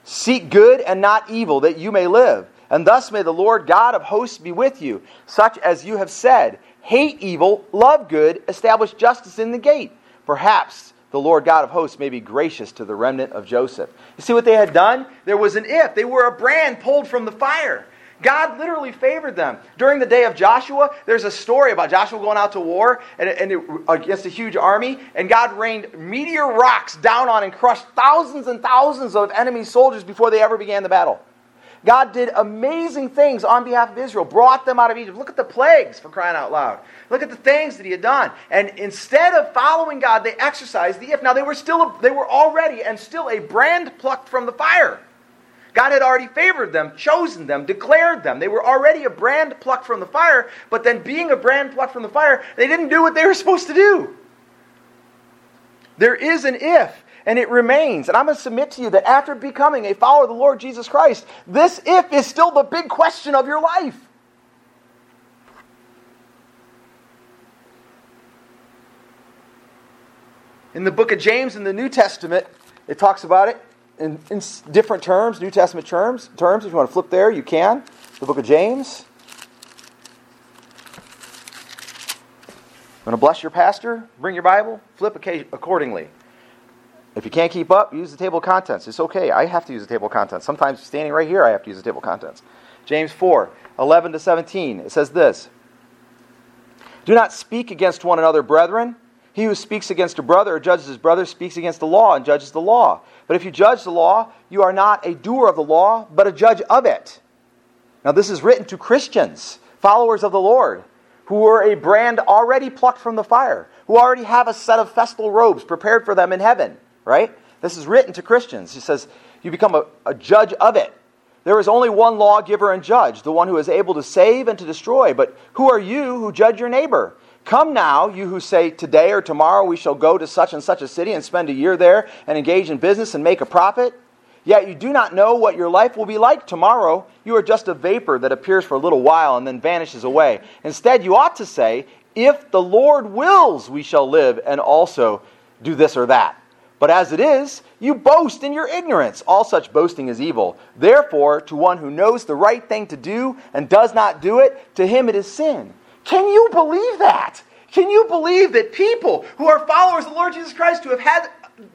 Seek good and not evil, that you may live. And thus may the Lord God of hosts be with you, such as you have said. Hate evil, love good, establish justice in the gate. Perhaps the Lord God of hosts may be gracious to the remnant of Joseph. You see what they had done? There was an if. They were a brand pulled from the fire. God literally favored them. During the day of Joshua, there's a story about Joshua going out to war and, and it, against a huge army, and God rained meteor rocks down on and crushed thousands and thousands of enemy soldiers before they ever began the battle. God did amazing things on behalf of Israel, brought them out of Egypt. Look at the plagues, for crying out loud. Look at the things that he had done. And instead of following God, they exercised the if. Now they were still a, they were already and still a brand plucked from the fire. God had already favored them, chosen them, declared them. They were already a brand plucked from the fire, but then being a brand plucked from the fire, they didn't do what they were supposed to do. There is an if and it remains. And I'm going to submit to you that after becoming a follower of the Lord Jesus Christ, this if is still the big question of your life. In the book of James in the New Testament, it talks about it in, in different terms, New Testament terms. Terms, if you want to flip there, you can. The book of James. I'm going to bless your pastor? Bring your Bible. Flip accordingly. If you can't keep up, use the table of contents. It's okay. I have to use the table of contents. Sometimes standing right here, I have to use the table of contents. James 4 11 to 17. It says this Do not speak against one another, brethren. He who speaks against a brother or judges his brother speaks against the law and judges the law. But if you judge the law, you are not a doer of the law, but a judge of it. Now, this is written to Christians, followers of the Lord, who were a brand already plucked from the fire, who already have a set of festal robes prepared for them in heaven right? This is written to Christians. He says, You become a, a judge of it. There is only one lawgiver and judge, the one who is able to save and to destroy. But who are you who judge your neighbor? Come now, you who say, Today or tomorrow we shall go to such and such a city and spend a year there and engage in business and make a profit. Yet you do not know what your life will be like tomorrow. You are just a vapor that appears for a little while and then vanishes away. Instead, you ought to say, If the Lord wills, we shall live and also do this or that. But as it is, you boast in your ignorance. All such boasting is evil. Therefore, to one who knows the right thing to do and does not do it, to him it is sin. Can you believe that? Can you believe that people who are followers of the Lord Jesus Christ, who have had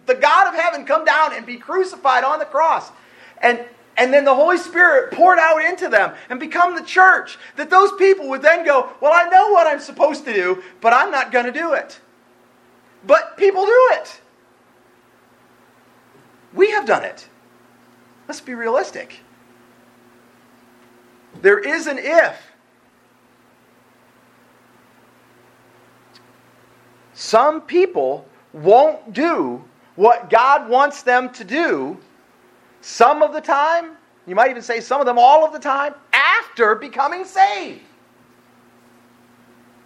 the God of heaven come down and be crucified on the cross, and, and then the Holy Spirit poured out into them and become the church, that those people would then go, Well, I know what I'm supposed to do, but I'm not going to do it. But people do it. Done it. Let's be realistic. There is an if. Some people won't do what God wants them to do some of the time, you might even say some of them all of the time, after becoming saved.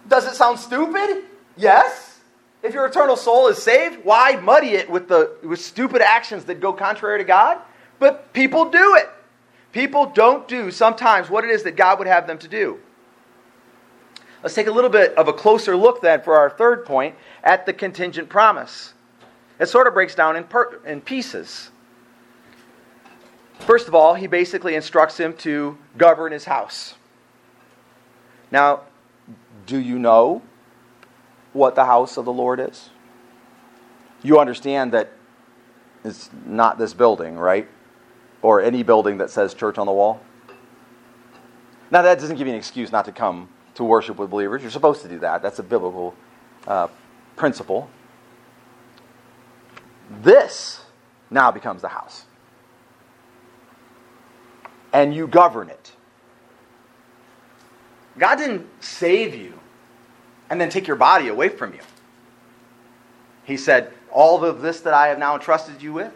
Does it sound stupid? Yes. If your eternal soul is saved, why muddy it with, the, with stupid actions that go contrary to God? But people do it. People don't do sometimes what it is that God would have them to do. Let's take a little bit of a closer look then for our third point at the contingent promise. It sort of breaks down in, per, in pieces. First of all, he basically instructs him to govern his house. Now, do you know what the house of the Lord is? You understand that it's not this building, right? Or any building that says church on the wall. Now, that doesn't give you an excuse not to come to worship with believers. You're supposed to do that. That's a biblical uh, principle. This now becomes the house. And you govern it. God didn't save you and then take your body away from you. He said, All of this that I have now entrusted you with,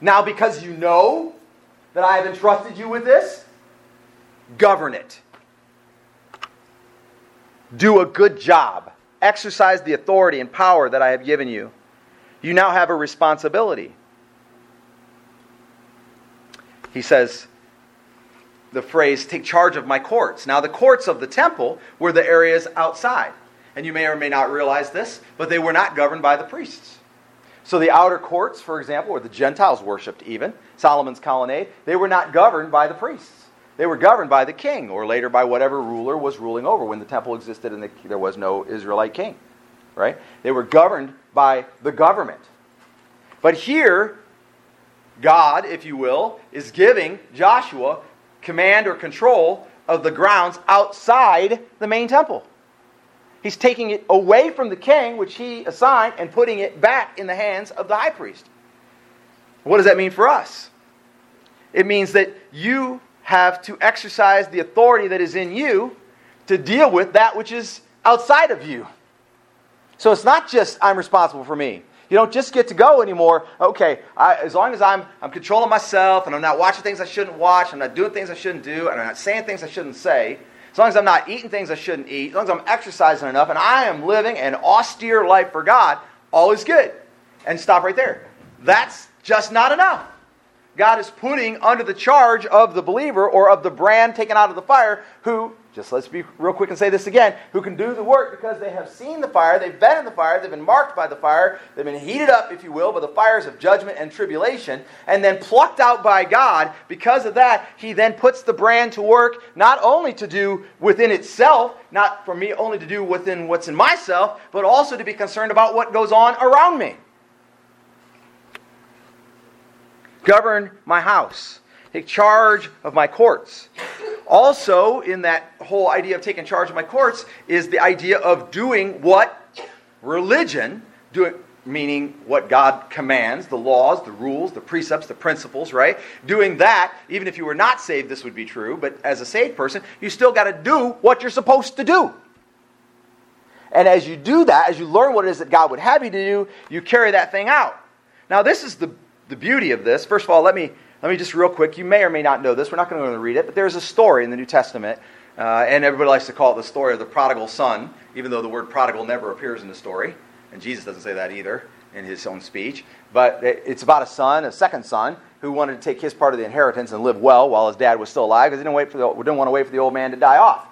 now because you know that I have entrusted you with this, govern it. Do a good job. Exercise the authority and power that I have given you. You now have a responsibility. he says the phrase, take charge of my courts. Now, the courts of the temple were the areas outside. And you may or may not realize this, but they were not governed by the priests. So, the outer courts, for example, where the Gentiles worshipped, even Solomon's colonnade, they were not governed by the priests. They were governed by the king, or later by whatever ruler was ruling over when the temple existed and the, there was no Israelite king. Right? They were governed by the government. But here, God, if you will, is giving Joshua command or control of the grounds outside the main temple. He's taking it away from the king, which he assigned, and putting it back in the hands of the high priest. What does that mean for us? It means that you have to exercise the authority that is in you to deal with that which is outside of you. So it's not just I'm responsible for me. You don't just get to go anymore. Okay, I, as long as I'm, I'm controlling myself and I'm not watching things I shouldn't watch, I'm not doing things I shouldn't do, and I'm not saying things I shouldn't say, as long as I'm not eating things I shouldn't eat, as long as I'm exercising enough, and I am living an austere life for God, all is good. And stop right there. That's just not enough. God is putting under the charge of the believer or of the brand taken out of the fire who, just let's be real quick and say this again, who can do the work because they have seen the fire, they've been in the fire, they've been marked by the fire, they've been heated up, if you will, by the fires of judgment and tribulation, and then plucked out by God. Because of that, He then puts the brand to work not only to do within itself, not for me only to do within what's in myself, but also to be concerned about what goes on around me. Govern my house. Take charge of my courts. Also, in that whole idea of taking charge of my courts, is the idea of doing what religion, doing, meaning what God commands, the laws, the rules, the precepts, the principles, right? Doing that, even if you were not saved, this would be true, but as a saved person, you still got to do what you're supposed to do. And as you do that, as you learn what it is that God would have you to do, you carry that thing out. Now, this is the, the beauty of this. First of all, let me, let me just real quick, you may or may not know this. We're not going to read it, but there's a story in the New Testament, uh, and everybody likes to call it the story of the prodigal son, even though the word prodigal never appears in the story. And Jesus doesn't say that either in his own speech. But it's about a son, a second son, who wanted to take his part of the inheritance and live well while his dad was still alive because he didn't, wait for the, didn't want to wait for the old man to die off.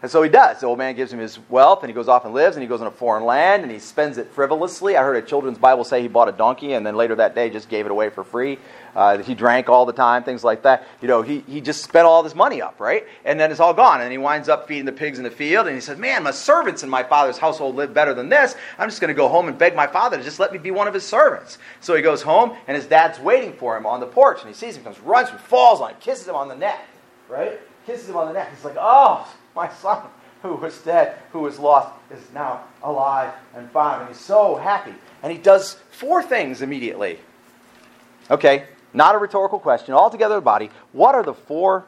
And so he does. The old man gives him his wealth, and he goes off and lives, and he goes in a foreign land, and he spends it frivolously. I heard a children's Bible say he bought a donkey, and then later that day just gave it away for free. Uh, he drank all the time, things like that. You know, he, he just spent all this money up, right? And then it's all gone. And he winds up feeding the pigs in the field, and he says, Man, my servants in my father's household live better than this. I'm just going to go home and beg my father to just let me be one of his servants. So he goes home, and his dad's waiting for him on the porch, and he sees him, comes, runs, and falls on him, kisses him on the neck, right? Kisses him on the neck. He's like, Oh, my son who was dead, who was lost, is now alive and found. And he's so happy. And he does four things immediately. Okay, not a rhetorical question. Altogether, the body. What are the four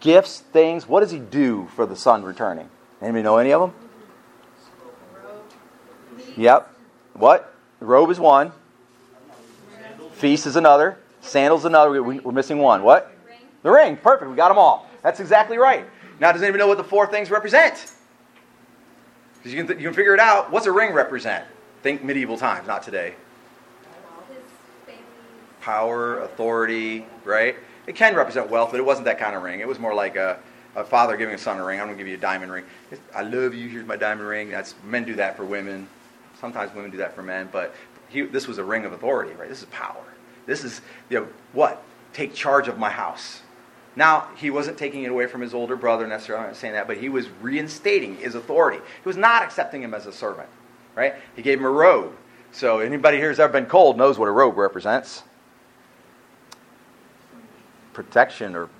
gifts, things? What does he do for the son returning? Anybody know any of them? Yep. What? The robe is one. Feast is another. Sandals another. We're missing one. What? The ring. Perfect. We got them all. That's exactly right. Now, does anybody know what the four things represent? Because you can, th- you can figure it out. What's a ring represent? Think medieval times, not today. Power, authority, right? It can represent wealth, but it wasn't that kind of ring. It was more like a, a father giving a son a ring. I'm going to give you a diamond ring. It's, I love you. Here's my diamond ring. That's men do that for women. Sometimes women do that for men, but he, this was a ring of authority, right? This is power. This is you know what? Take charge of my house. Now, he wasn't taking it away from his older brother necessarily, I'm not saying that, but he was reinstating his authority. He was not accepting him as a servant, right? He gave him a robe. So, anybody here who's ever been cold knows what a robe represents protection or,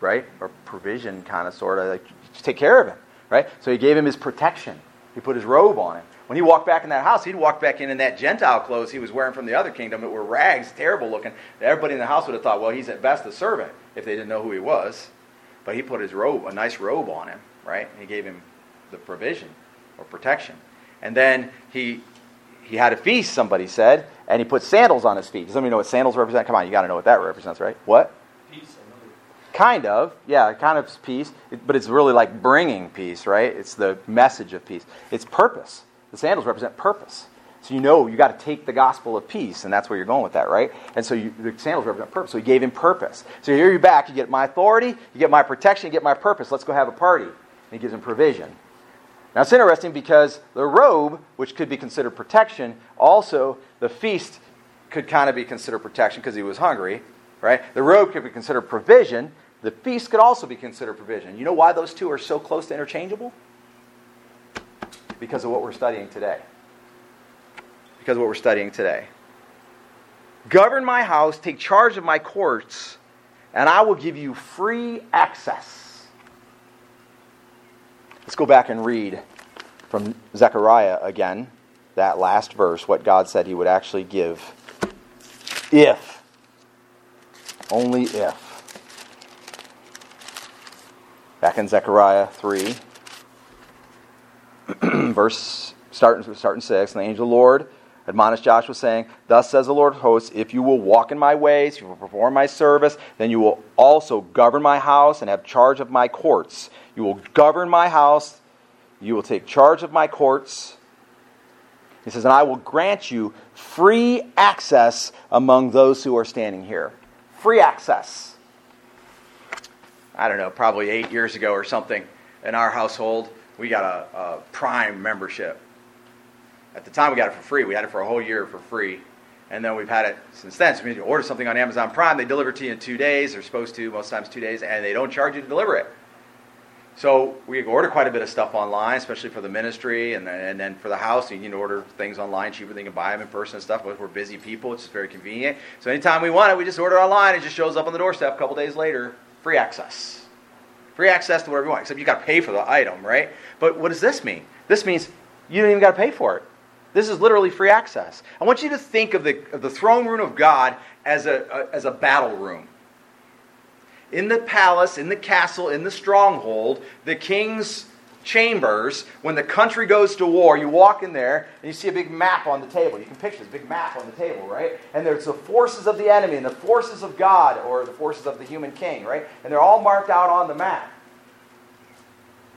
right? Or provision, kind of, sort of. Like, take care of him, right? So, he gave him his protection. He put his robe on him. When he walked back in that house, he'd walk back in in that Gentile clothes he was wearing from the other kingdom that were rags, terrible looking. Everybody in the house would have thought, well, he's at best a servant if they didn't know who he was. But he put his robe, a nice robe on him, right? He gave him the provision or protection. And then he he had a feast, somebody said, and he put sandals on his feet. Does anybody know what sandals represent? Come on, you got to know what that represents, right? What? Peace. Kind of, yeah, kind of peace, but it's really like bringing peace, right? It's the message of peace. It's purpose. The sandals represent purpose. So you know you got to take the gospel of peace, and that's where you're going with that, right? And so you, the sandals represent purpose. So he gave him purpose. So here you're back. You get my authority, you get my protection, you get my purpose. Let's go have a party. And he gives him provision. Now it's interesting because the robe, which could be considered protection, also the feast could kind of be considered protection because he was hungry, right? The robe could be considered provision. The feast could also be considered provision. You know why those two are so close to interchangeable? Because of what we're studying today. Because of what we're studying today. Govern my house, take charge of my courts, and I will give you free access. Let's go back and read from Zechariah again, that last verse, what God said he would actually give if. Only if. Back in Zechariah 3, [clears throat] verse starting starting six, and the angel of the Lord admonished Joshua, saying, Thus says the Lord of hosts, if you will walk in my ways, if you will perform my service, then you will also govern my house and have charge of my courts. You will govern my house, you will take charge of my courts. He says, and I will grant you free access among those who are standing here. Free access. I don't know, probably eight years ago or something, in our household, we got a, a Prime membership. At the time, we got it for free. We had it for a whole year for free. And then we've had it since then. So you order something on Amazon Prime, they deliver to you in two days. They're supposed to, most times two days, and they don't charge you to deliver it. So we order quite a bit of stuff online, especially for the ministry and then, and then for the house. You can order things online cheaper than you can buy them in person and stuff. But we're busy people; it's just very convenient. So anytime we want it, we just order online. It just shows up on the doorstep a couple days later. Free access, free access to whatever you want. Except you got to pay for the item, right? But what does this mean? This means you don't even got to pay for it. This is literally free access. I want you to think of the, of the throne room of God as a, a as a battle room in the palace, in the castle, in the stronghold, the king's chambers, when the country goes to war, you walk in there and you see a big map on the table. You can picture this big map on the table, right? And there's the forces of the enemy and the forces of God or the forces of the human king, right? And they're all marked out on the map.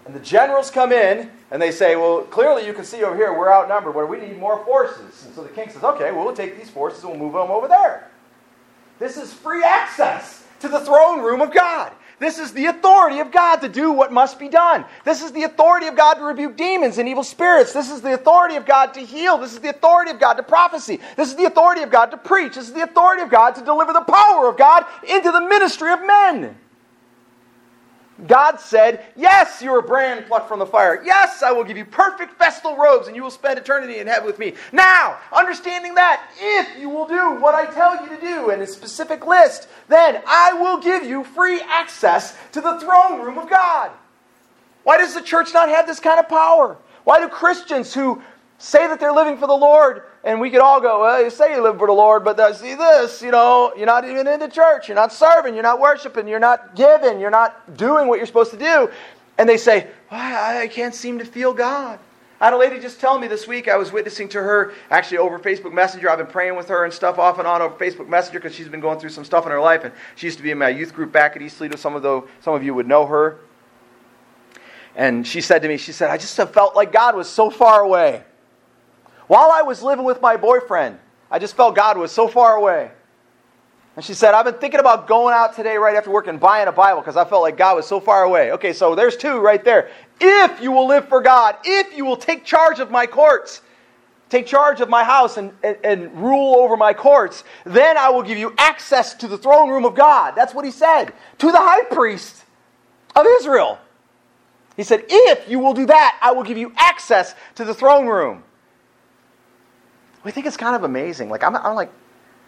And the generals come in and they say, Well, clearly you can see over here we're outnumbered, where we need more forces. And so the king says, Okay, well, we'll take these forces and we'll move them over there. This is free access to the throne room of God. This is the authority of God to do what must be done. This is the authority of God to rebuke demons and evil spirits. This is the authority of God to heal. This is the authority of God to prophecy. This is the authority of God to preach. This is the authority of God to deliver the power of God into the ministry of men. God said, Yes, you're a brand plucked from the fire. Yes, I will give you perfect festal robes and you will spend eternity in heaven with me. Now, understanding that, if you will do what I tell you to do in a specific list, then I will give you free access to the throne room of God. Why does the church not have this kind of power? Why do Christians who say that they're living for the Lord, and we could all go, well, you say you live for the Lord, but uh, see this, you know, you're not even in the church, you're not serving, you're not worshiping, you're not giving, you're not doing what you're supposed to do. And they say, well, I, I can't seem to feel God. I had a lady just tell me this week, I was witnessing to her actually over Facebook Messenger. I've been praying with her and stuff off and on over Facebook Messenger because she's been going through some stuff in her life. And she used to be in my youth group back at East Toledo. Some of, the, some of you would know her. And she said to me, she said, I just have felt like God was so far away. While I was living with my boyfriend, I just felt God was so far away. And she said, I've been thinking about going out today right after work and buying a Bible because I felt like God was so far away. Okay, so there's two right there. If you will live for God, if you will take charge of my courts, take charge of my house and, and, and, rule over my courts, then I will give you access to the throne room of God. That's what he said to the high priest of Israel. He said, If you will do that, I will give you access to the throne room. We think it's kind of amazing. Like, I'm, I'm like,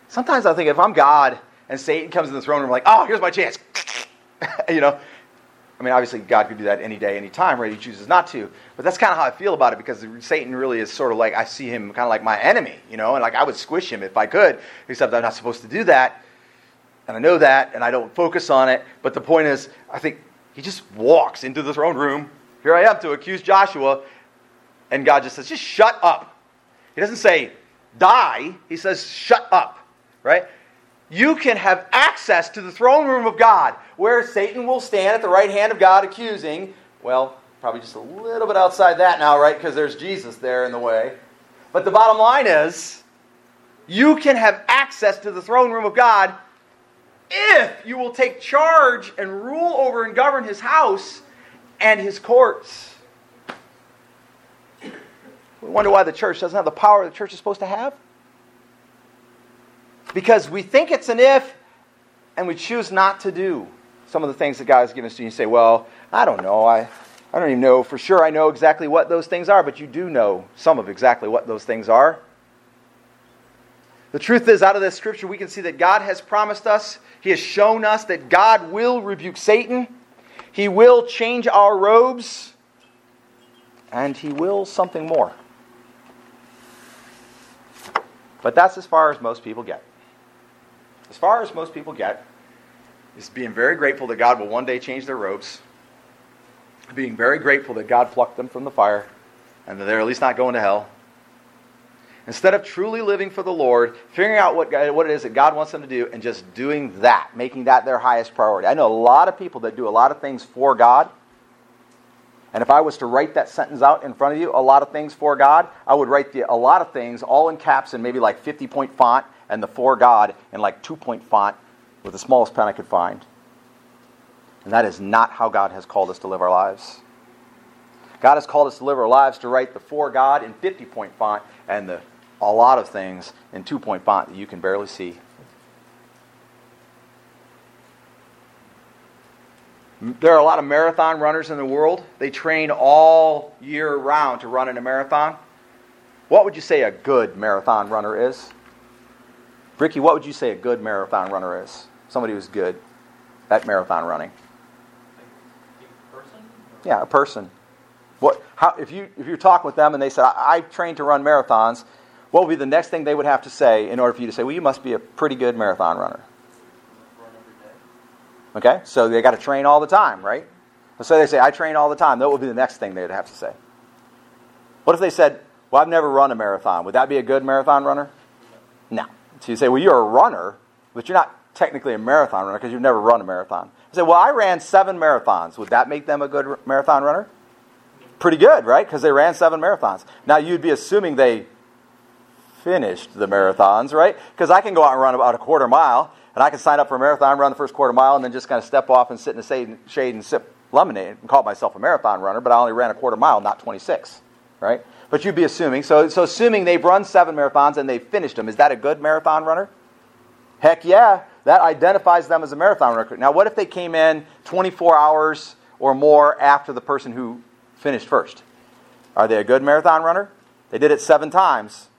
sometimes I think if I'm God and Satan comes in the throne room, like, oh, here's my chance. [laughs] you know? I mean, obviously, God could do that any day, any time, right? He chooses not to. But that's kind of how I feel about it because Satan really is sort of like, I see him kind of like my enemy, you know? And like, I would squish him if I could, except I'm not supposed to do that. And I know that, and I don't focus on it. But the point is, I think he just walks into the throne room. Here I am to accuse Joshua. And God just says, just shut up. He doesn't say, die. He says, shut up, right? You can have access to the throne room of God, where Satan will stand at the right hand of God accusing. Well, probably just a little bit outside that now, right? Because there's Jesus there in the way. But the bottom line is, you can have access to the throne room of God if you will take charge and rule over and govern his house and his courts. We wonder why the church doesn't have the power the church is supposed to have. Because we think it's an if and we choose not to do some of the things that God has given us to you. You say, well, I don't know. I, I don't even know for sure I know exactly what those things are, but you do know some of exactly what those things are. The truth is, out of this scripture, we can see that God has promised us, He has shown us that God will rebuke Satan, He will change our robes, and He will something more. But that's as far as most people get. As far as most people get is being very grateful that God will one day change their robes, being very grateful that God plucked them from the fire, and that they're at least not going to hell. Instead of truly living for the Lord, figuring out what, what it is that God wants them to do, and just doing that, making that their highest priority. I know a lot of people that do a lot of things for God. And if I was to write that sentence out in front of you, a lot of things for God, I would write the, a lot of things all in caps and maybe like 50 point font, and the for God in like two point font with the smallest pen I could find. And that is not how God has called us to live our lives. God has called us to live our lives to write the for God in 50 point font and the a lot of things in two point font that you can barely see. There are a lot of marathon runners in the world. They train all year round to run in a marathon. What would you say a good marathon runner is? Ricky, what would you say a good marathon runner is? Somebody who's good at marathon running. Person? Yeah, a person. What? How? If you if you talk with them and they said, I, "I trained to run marathons," what would be the next thing they would have to say in order for you to say, "Well, you must be a pretty good marathon runner"? Okay, so they got to train all the time, right? So they say, "I train all the time." That would be the next thing they'd have to say. What if they said, "Well, I've never run a marathon"? Would that be a good marathon runner? No. So you say, "Well, you're a runner, but you're not technically a marathon runner because you've never run a marathon." I say, "Well, I ran seven marathons." Would that make them a good marathon runner? Pretty good, right? Because they ran seven marathons. Now you'd be assuming they finished the marathons, right? Because I can go out and run about a quarter mile, and I can sign up for a marathon, run the first quarter mile, and then just kind of step off and sit in the shade, and sip lemonade and call myself a marathon runner, but I only ran a quarter mile, not 26, right? But you'd be assuming. So, so assuming they've run seven marathons and they've finished them, is that a good marathon runner? Heck yeah, that identifies them as a marathon runner. Now, what if they came in 24 hours or more after the person who finished first? Are they a good marathon runner? They did it seven times.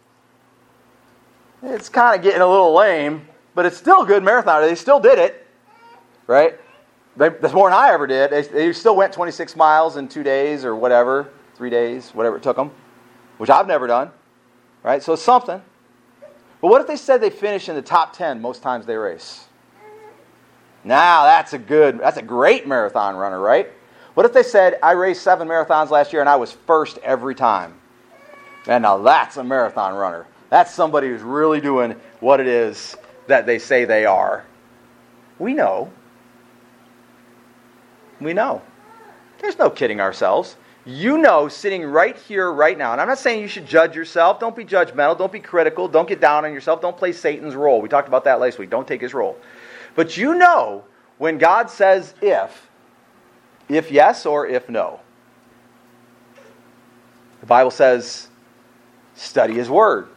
It's kind of getting a little lame, but it's still a good marathon. They still did it, right? They, that's more than I ever did. They, they still went 26 miles in two days or whatever, three days, whatever it took them, which I've never done, right? So it's something. But what if they said they finish in the top 10 most times they race? Now that's a good, that's a great marathon runner, right? What if they said, I raced seven marathons last year and I was first every time? And now that's a marathon runner. That's somebody who's really doing what it is that they say they are. We know. We know. There's no kidding ourselves. You know, sitting right here, right now, and I'm not saying you should judge yourself. Don't be judgmental. Don't be critical. Don't get down on yourself. Don't play Satan's role. We talked about that last week. Don't take his role. But you know when God says if, if yes or if no. The Bible says, study his word.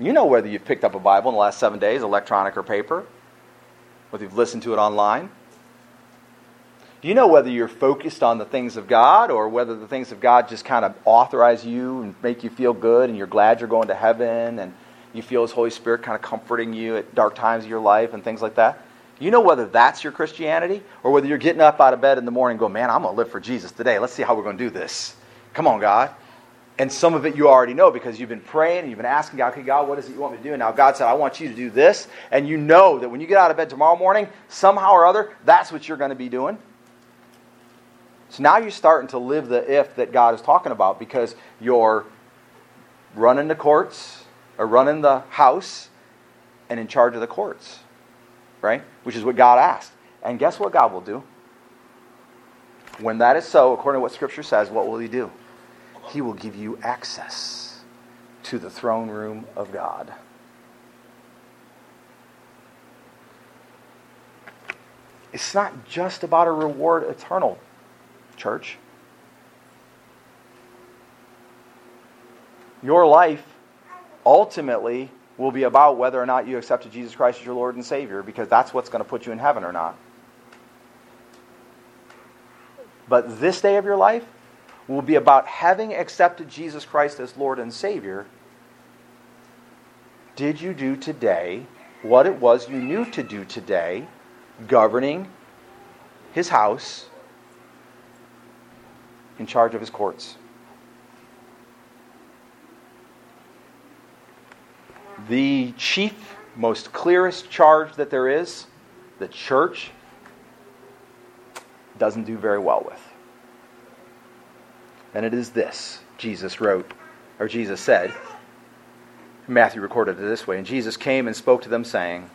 You know whether you've picked up a Bible in the last seven days, electronic or paper, whether you've listened to it online. You know whether you're focused on the things of God or whether the things of God just kind of authorize you and make you feel good and you're glad you're going to heaven and you feel His Holy Spirit kind of comforting you at dark times of your life and things like that. You know whether that's your Christianity or whether you're getting up out of bed in the morning and going, man, I'm going to live for Jesus today. Let's see how we're going to do this. Come on, God. And some of it you already know because you've been praying and you've been asking God, okay, God, what is it you want me to do? And now God said, I want you to do this. And you know that when you get out of bed tomorrow morning, somehow or other, that's what you're going to be doing. So now you're starting to live the if that God is talking about because you're running the courts or running the house and in charge of the courts, right? Which is what God asked. And guess what God will do? When that is so, according to what Scripture says, what will He do? He will give you access to the throne room of God. It's not just about a reward eternal, church. Your life ultimately will be about whether or not you accepted Jesus Christ as your Lord and Savior, because that's what's going to put you in heaven or not. But this day of your life will be about having accepted Jesus Christ as Lord and Savior. Did you do today what it was you knew to do today, governing his house, in charge of his courts? The chief, most clearest charge that there is, the church doesn't do very well with. And it is this Jesus wrote, or Jesus said. Matthew recorded it this way And Jesus came and spoke to them, saying,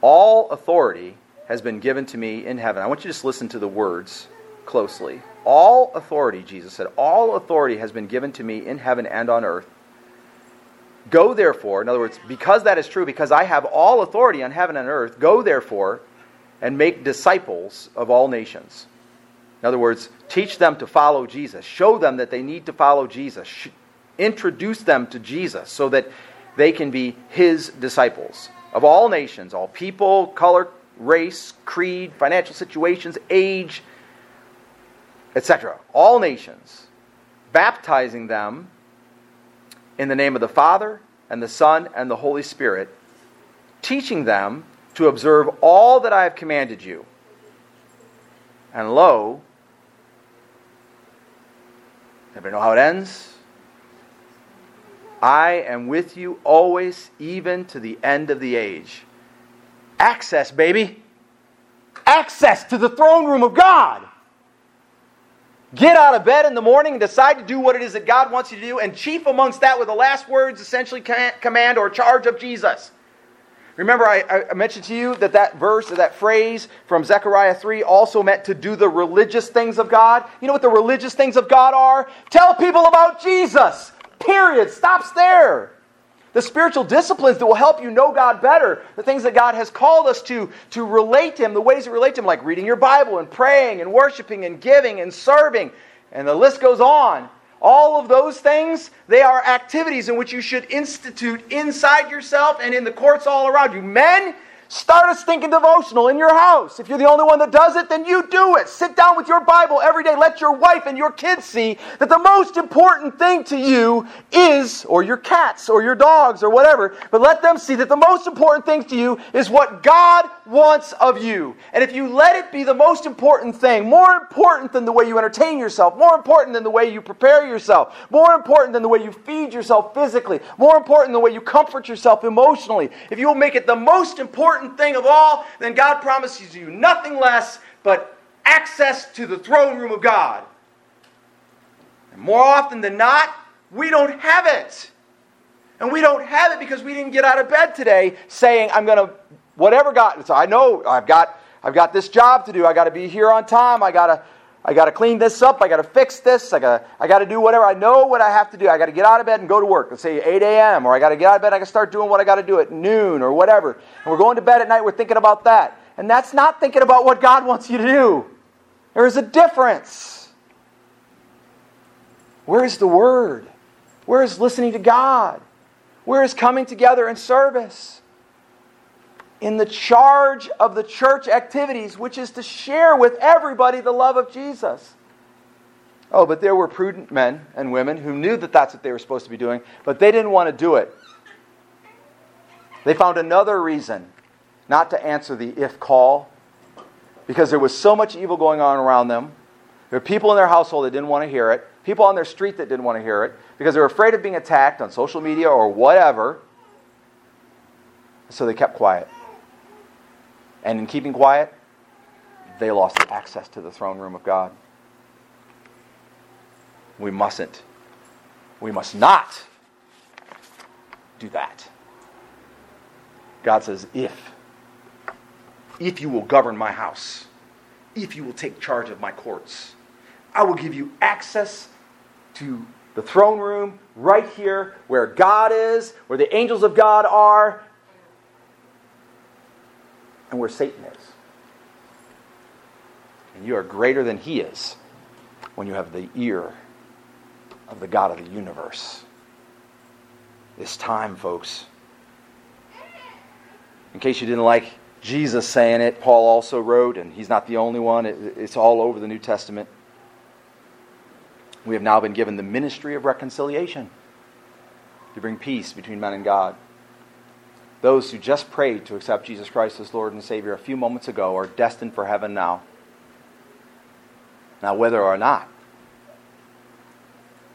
All authority has been given to me in heaven. I want you to just listen to the words closely. All authority, Jesus said, all authority has been given to me in heaven and on earth. Go therefore, in other words, because that is true, because I have all authority on heaven and earth, go therefore and make disciples of all nations. In other words, teach them to follow Jesus. Show them that they need to follow Jesus. Introduce them to Jesus so that they can be his disciples of all nations, all people, color, race, creed, financial situations, age, etc. All nations, baptizing them in the name of the Father and the Son and the Holy Spirit, teaching them to observe all that I have commanded you. And lo, Everybody know how it ends? I am with you always, even to the end of the age. Access, baby. Access to the throne room of God. Get out of bed in the morning and decide to do what it is that God wants you to do. And chief amongst that were the last words, essentially, command or charge of Jesus. Remember, I, I, mentioned to you that that verse, or that phrase from Zechariah 3 also meant to do the religious things of God. You know what the religious things of God are? Tell people about Jesus. Period. Stops there. The spiritual disciplines that will help you know God better, the things that God has called us to, to relate to Him, the ways to relate to Him, like reading your Bible and praying and worshiping and giving and serving. And the list goes on. All of those things, they are activities in which you should institute inside yourself and in the courts all around you. Men, Start a stinking devotional in your house. If you're the only one that does it, then you do it. Sit down with your Bible every day. Let your wife and your kids see that the most important thing to you is, or your cats, or your dogs, or whatever, but let them see that the most important thing to you is what God wants of you. And if you let it be the most important thing, more important than the way you entertain yourself, more important than the way you prepare yourself, more important than the way you feed yourself physically, more important than the way you comfort yourself emotionally, if you will make it the most important thing of all, then God promises you nothing less but access to the throne room of God. And more often than not, we don't have it. And we don't have it because we didn't get out of bed today saying, I'm going to, whatever God, so I know I've got, I've got this job to do. I got to be here on time. I got to, I got to clean this up. I got to fix this. I got I got to do whatever. I know what I have to do. I got to get out of bed and go to work. Let's say 8 a.m. Or I got to get out of bed. I got to start doing what I got to do at noon or whatever. And we're going to bed at night. We're thinking about that. And that's not thinking about what God wants you to do. There is a difference. Where is the Word? Where is listening to God? Where is coming together in service? In the charge of the church activities, which is to share with everybody the love of Jesus. Oh, but there were prudent men and women who knew that that's what they were supposed to be doing, but they didn't want to do it. They found another reason not to answer the if call because there was so much evil going on around them. There were people in their household that didn't want to hear it, people on their street that didn't want to hear it because they were afraid of being attacked on social media or whatever. So they kept quiet. And in keeping quiet, they lost access to the throne room of God. We mustn't. We must not do that. God says, if, if you will govern my house, if you will take charge of my courts, I will give you access to The throne room, right here, where God is, where the angels of God are, and where Satan is. And you are greater than he is when you have the ear of the God of the universe. It's time, folks. In case you didn't like Jesus saying it, Paul also wrote, and he's not the only one, it's all over the New Testament. We have now been given the ministry of reconciliation to bring peace between men and God. Those who just prayed to accept Jesus Christ as Lord and Savior a few moments ago are destined for heaven now. Now, whether or not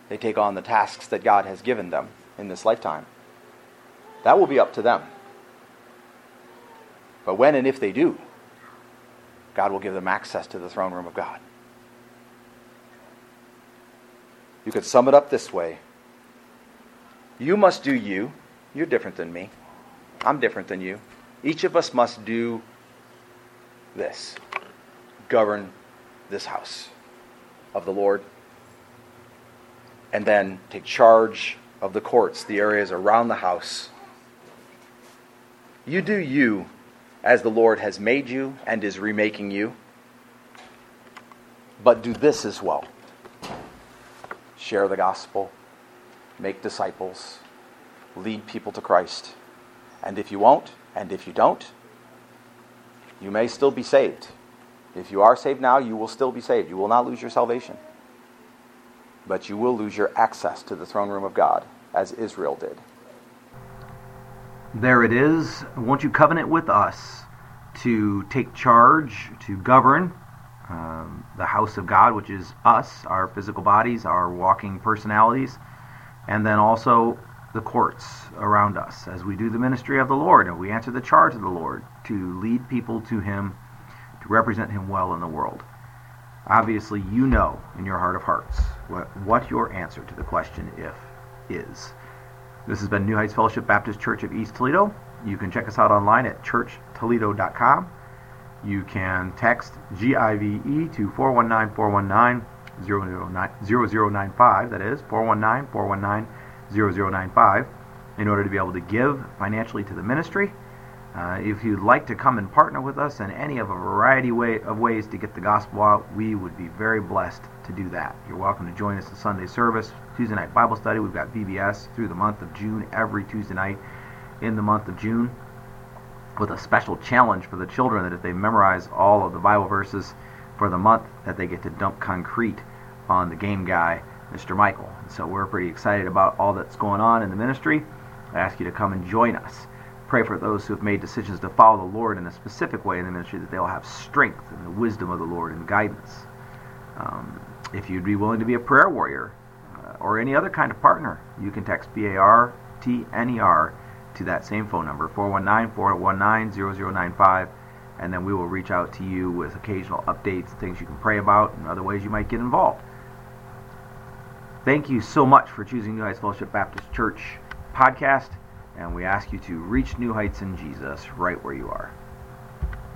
they take on the tasks that God has given them in this lifetime, that will be up to them. But when and if they do, God will give them access to the throne room of God. You could sum it up this way You must do you. You're different than me. I'm different than you. Each of us must do this govern this house of the Lord, and then take charge of the courts, the areas around the house. You do you as the Lord has made you and is remaking you, but do this as well share the gospel, make disciples, lead people to Christ. And if you won't, and if you don't, you may still be saved. If you are saved now, you will still be saved. You will not lose your salvation. But you will lose your access to the throne room of God, as Israel did. There it is. Won't you covenant with us to take charge, to govern um, the house of God, which is us, our physical bodies, our walking personalities, and then also the courts around us as we do the ministry of the Lord and we answer the charge of the Lord to lead people to Him, to represent Him well in the world. Obviously, you know in your heart of hearts what, what your answer to the question if is. This has been New Heights Fellowship Baptist Church of East Toledo. You can check us out online at churchtoledo.com. You can text GIVE to 419 419 0095, that is 419 419 0095, in order to be able to give financially to the ministry. Uh, if you'd like to come and partner with us in any of a variety way, of ways to get the gospel out, we would be very blessed to do that. You're welcome to join us in Sunday service, Tuesday night Bible study. We've got VBS through the month of June, every Tuesday night in the month of June, with a special challenge for the children that if they memorize all of the Bible verses for the month, that they get to dump concrete on the game guy, Mr. Michael. So we're pretty excited about all that's going on in the ministry. I ask you to come and join us pray for those who have made decisions to follow the Lord in a specific way in the ministry, that they'll have strength and the wisdom of the Lord and guidance. Um, if you'd be willing to be a prayer warrior uh, or any other kind of partner, you can text B-A-R-T-N-E-R to that same phone number, 419-419-0095, and then we will reach out to you with occasional updates, things you can pray about, and other ways you might get involved. Thank you so much for choosing New Heights Fellowship Baptist Church podcast and we ask you to reach new heights in Jesus right where you are.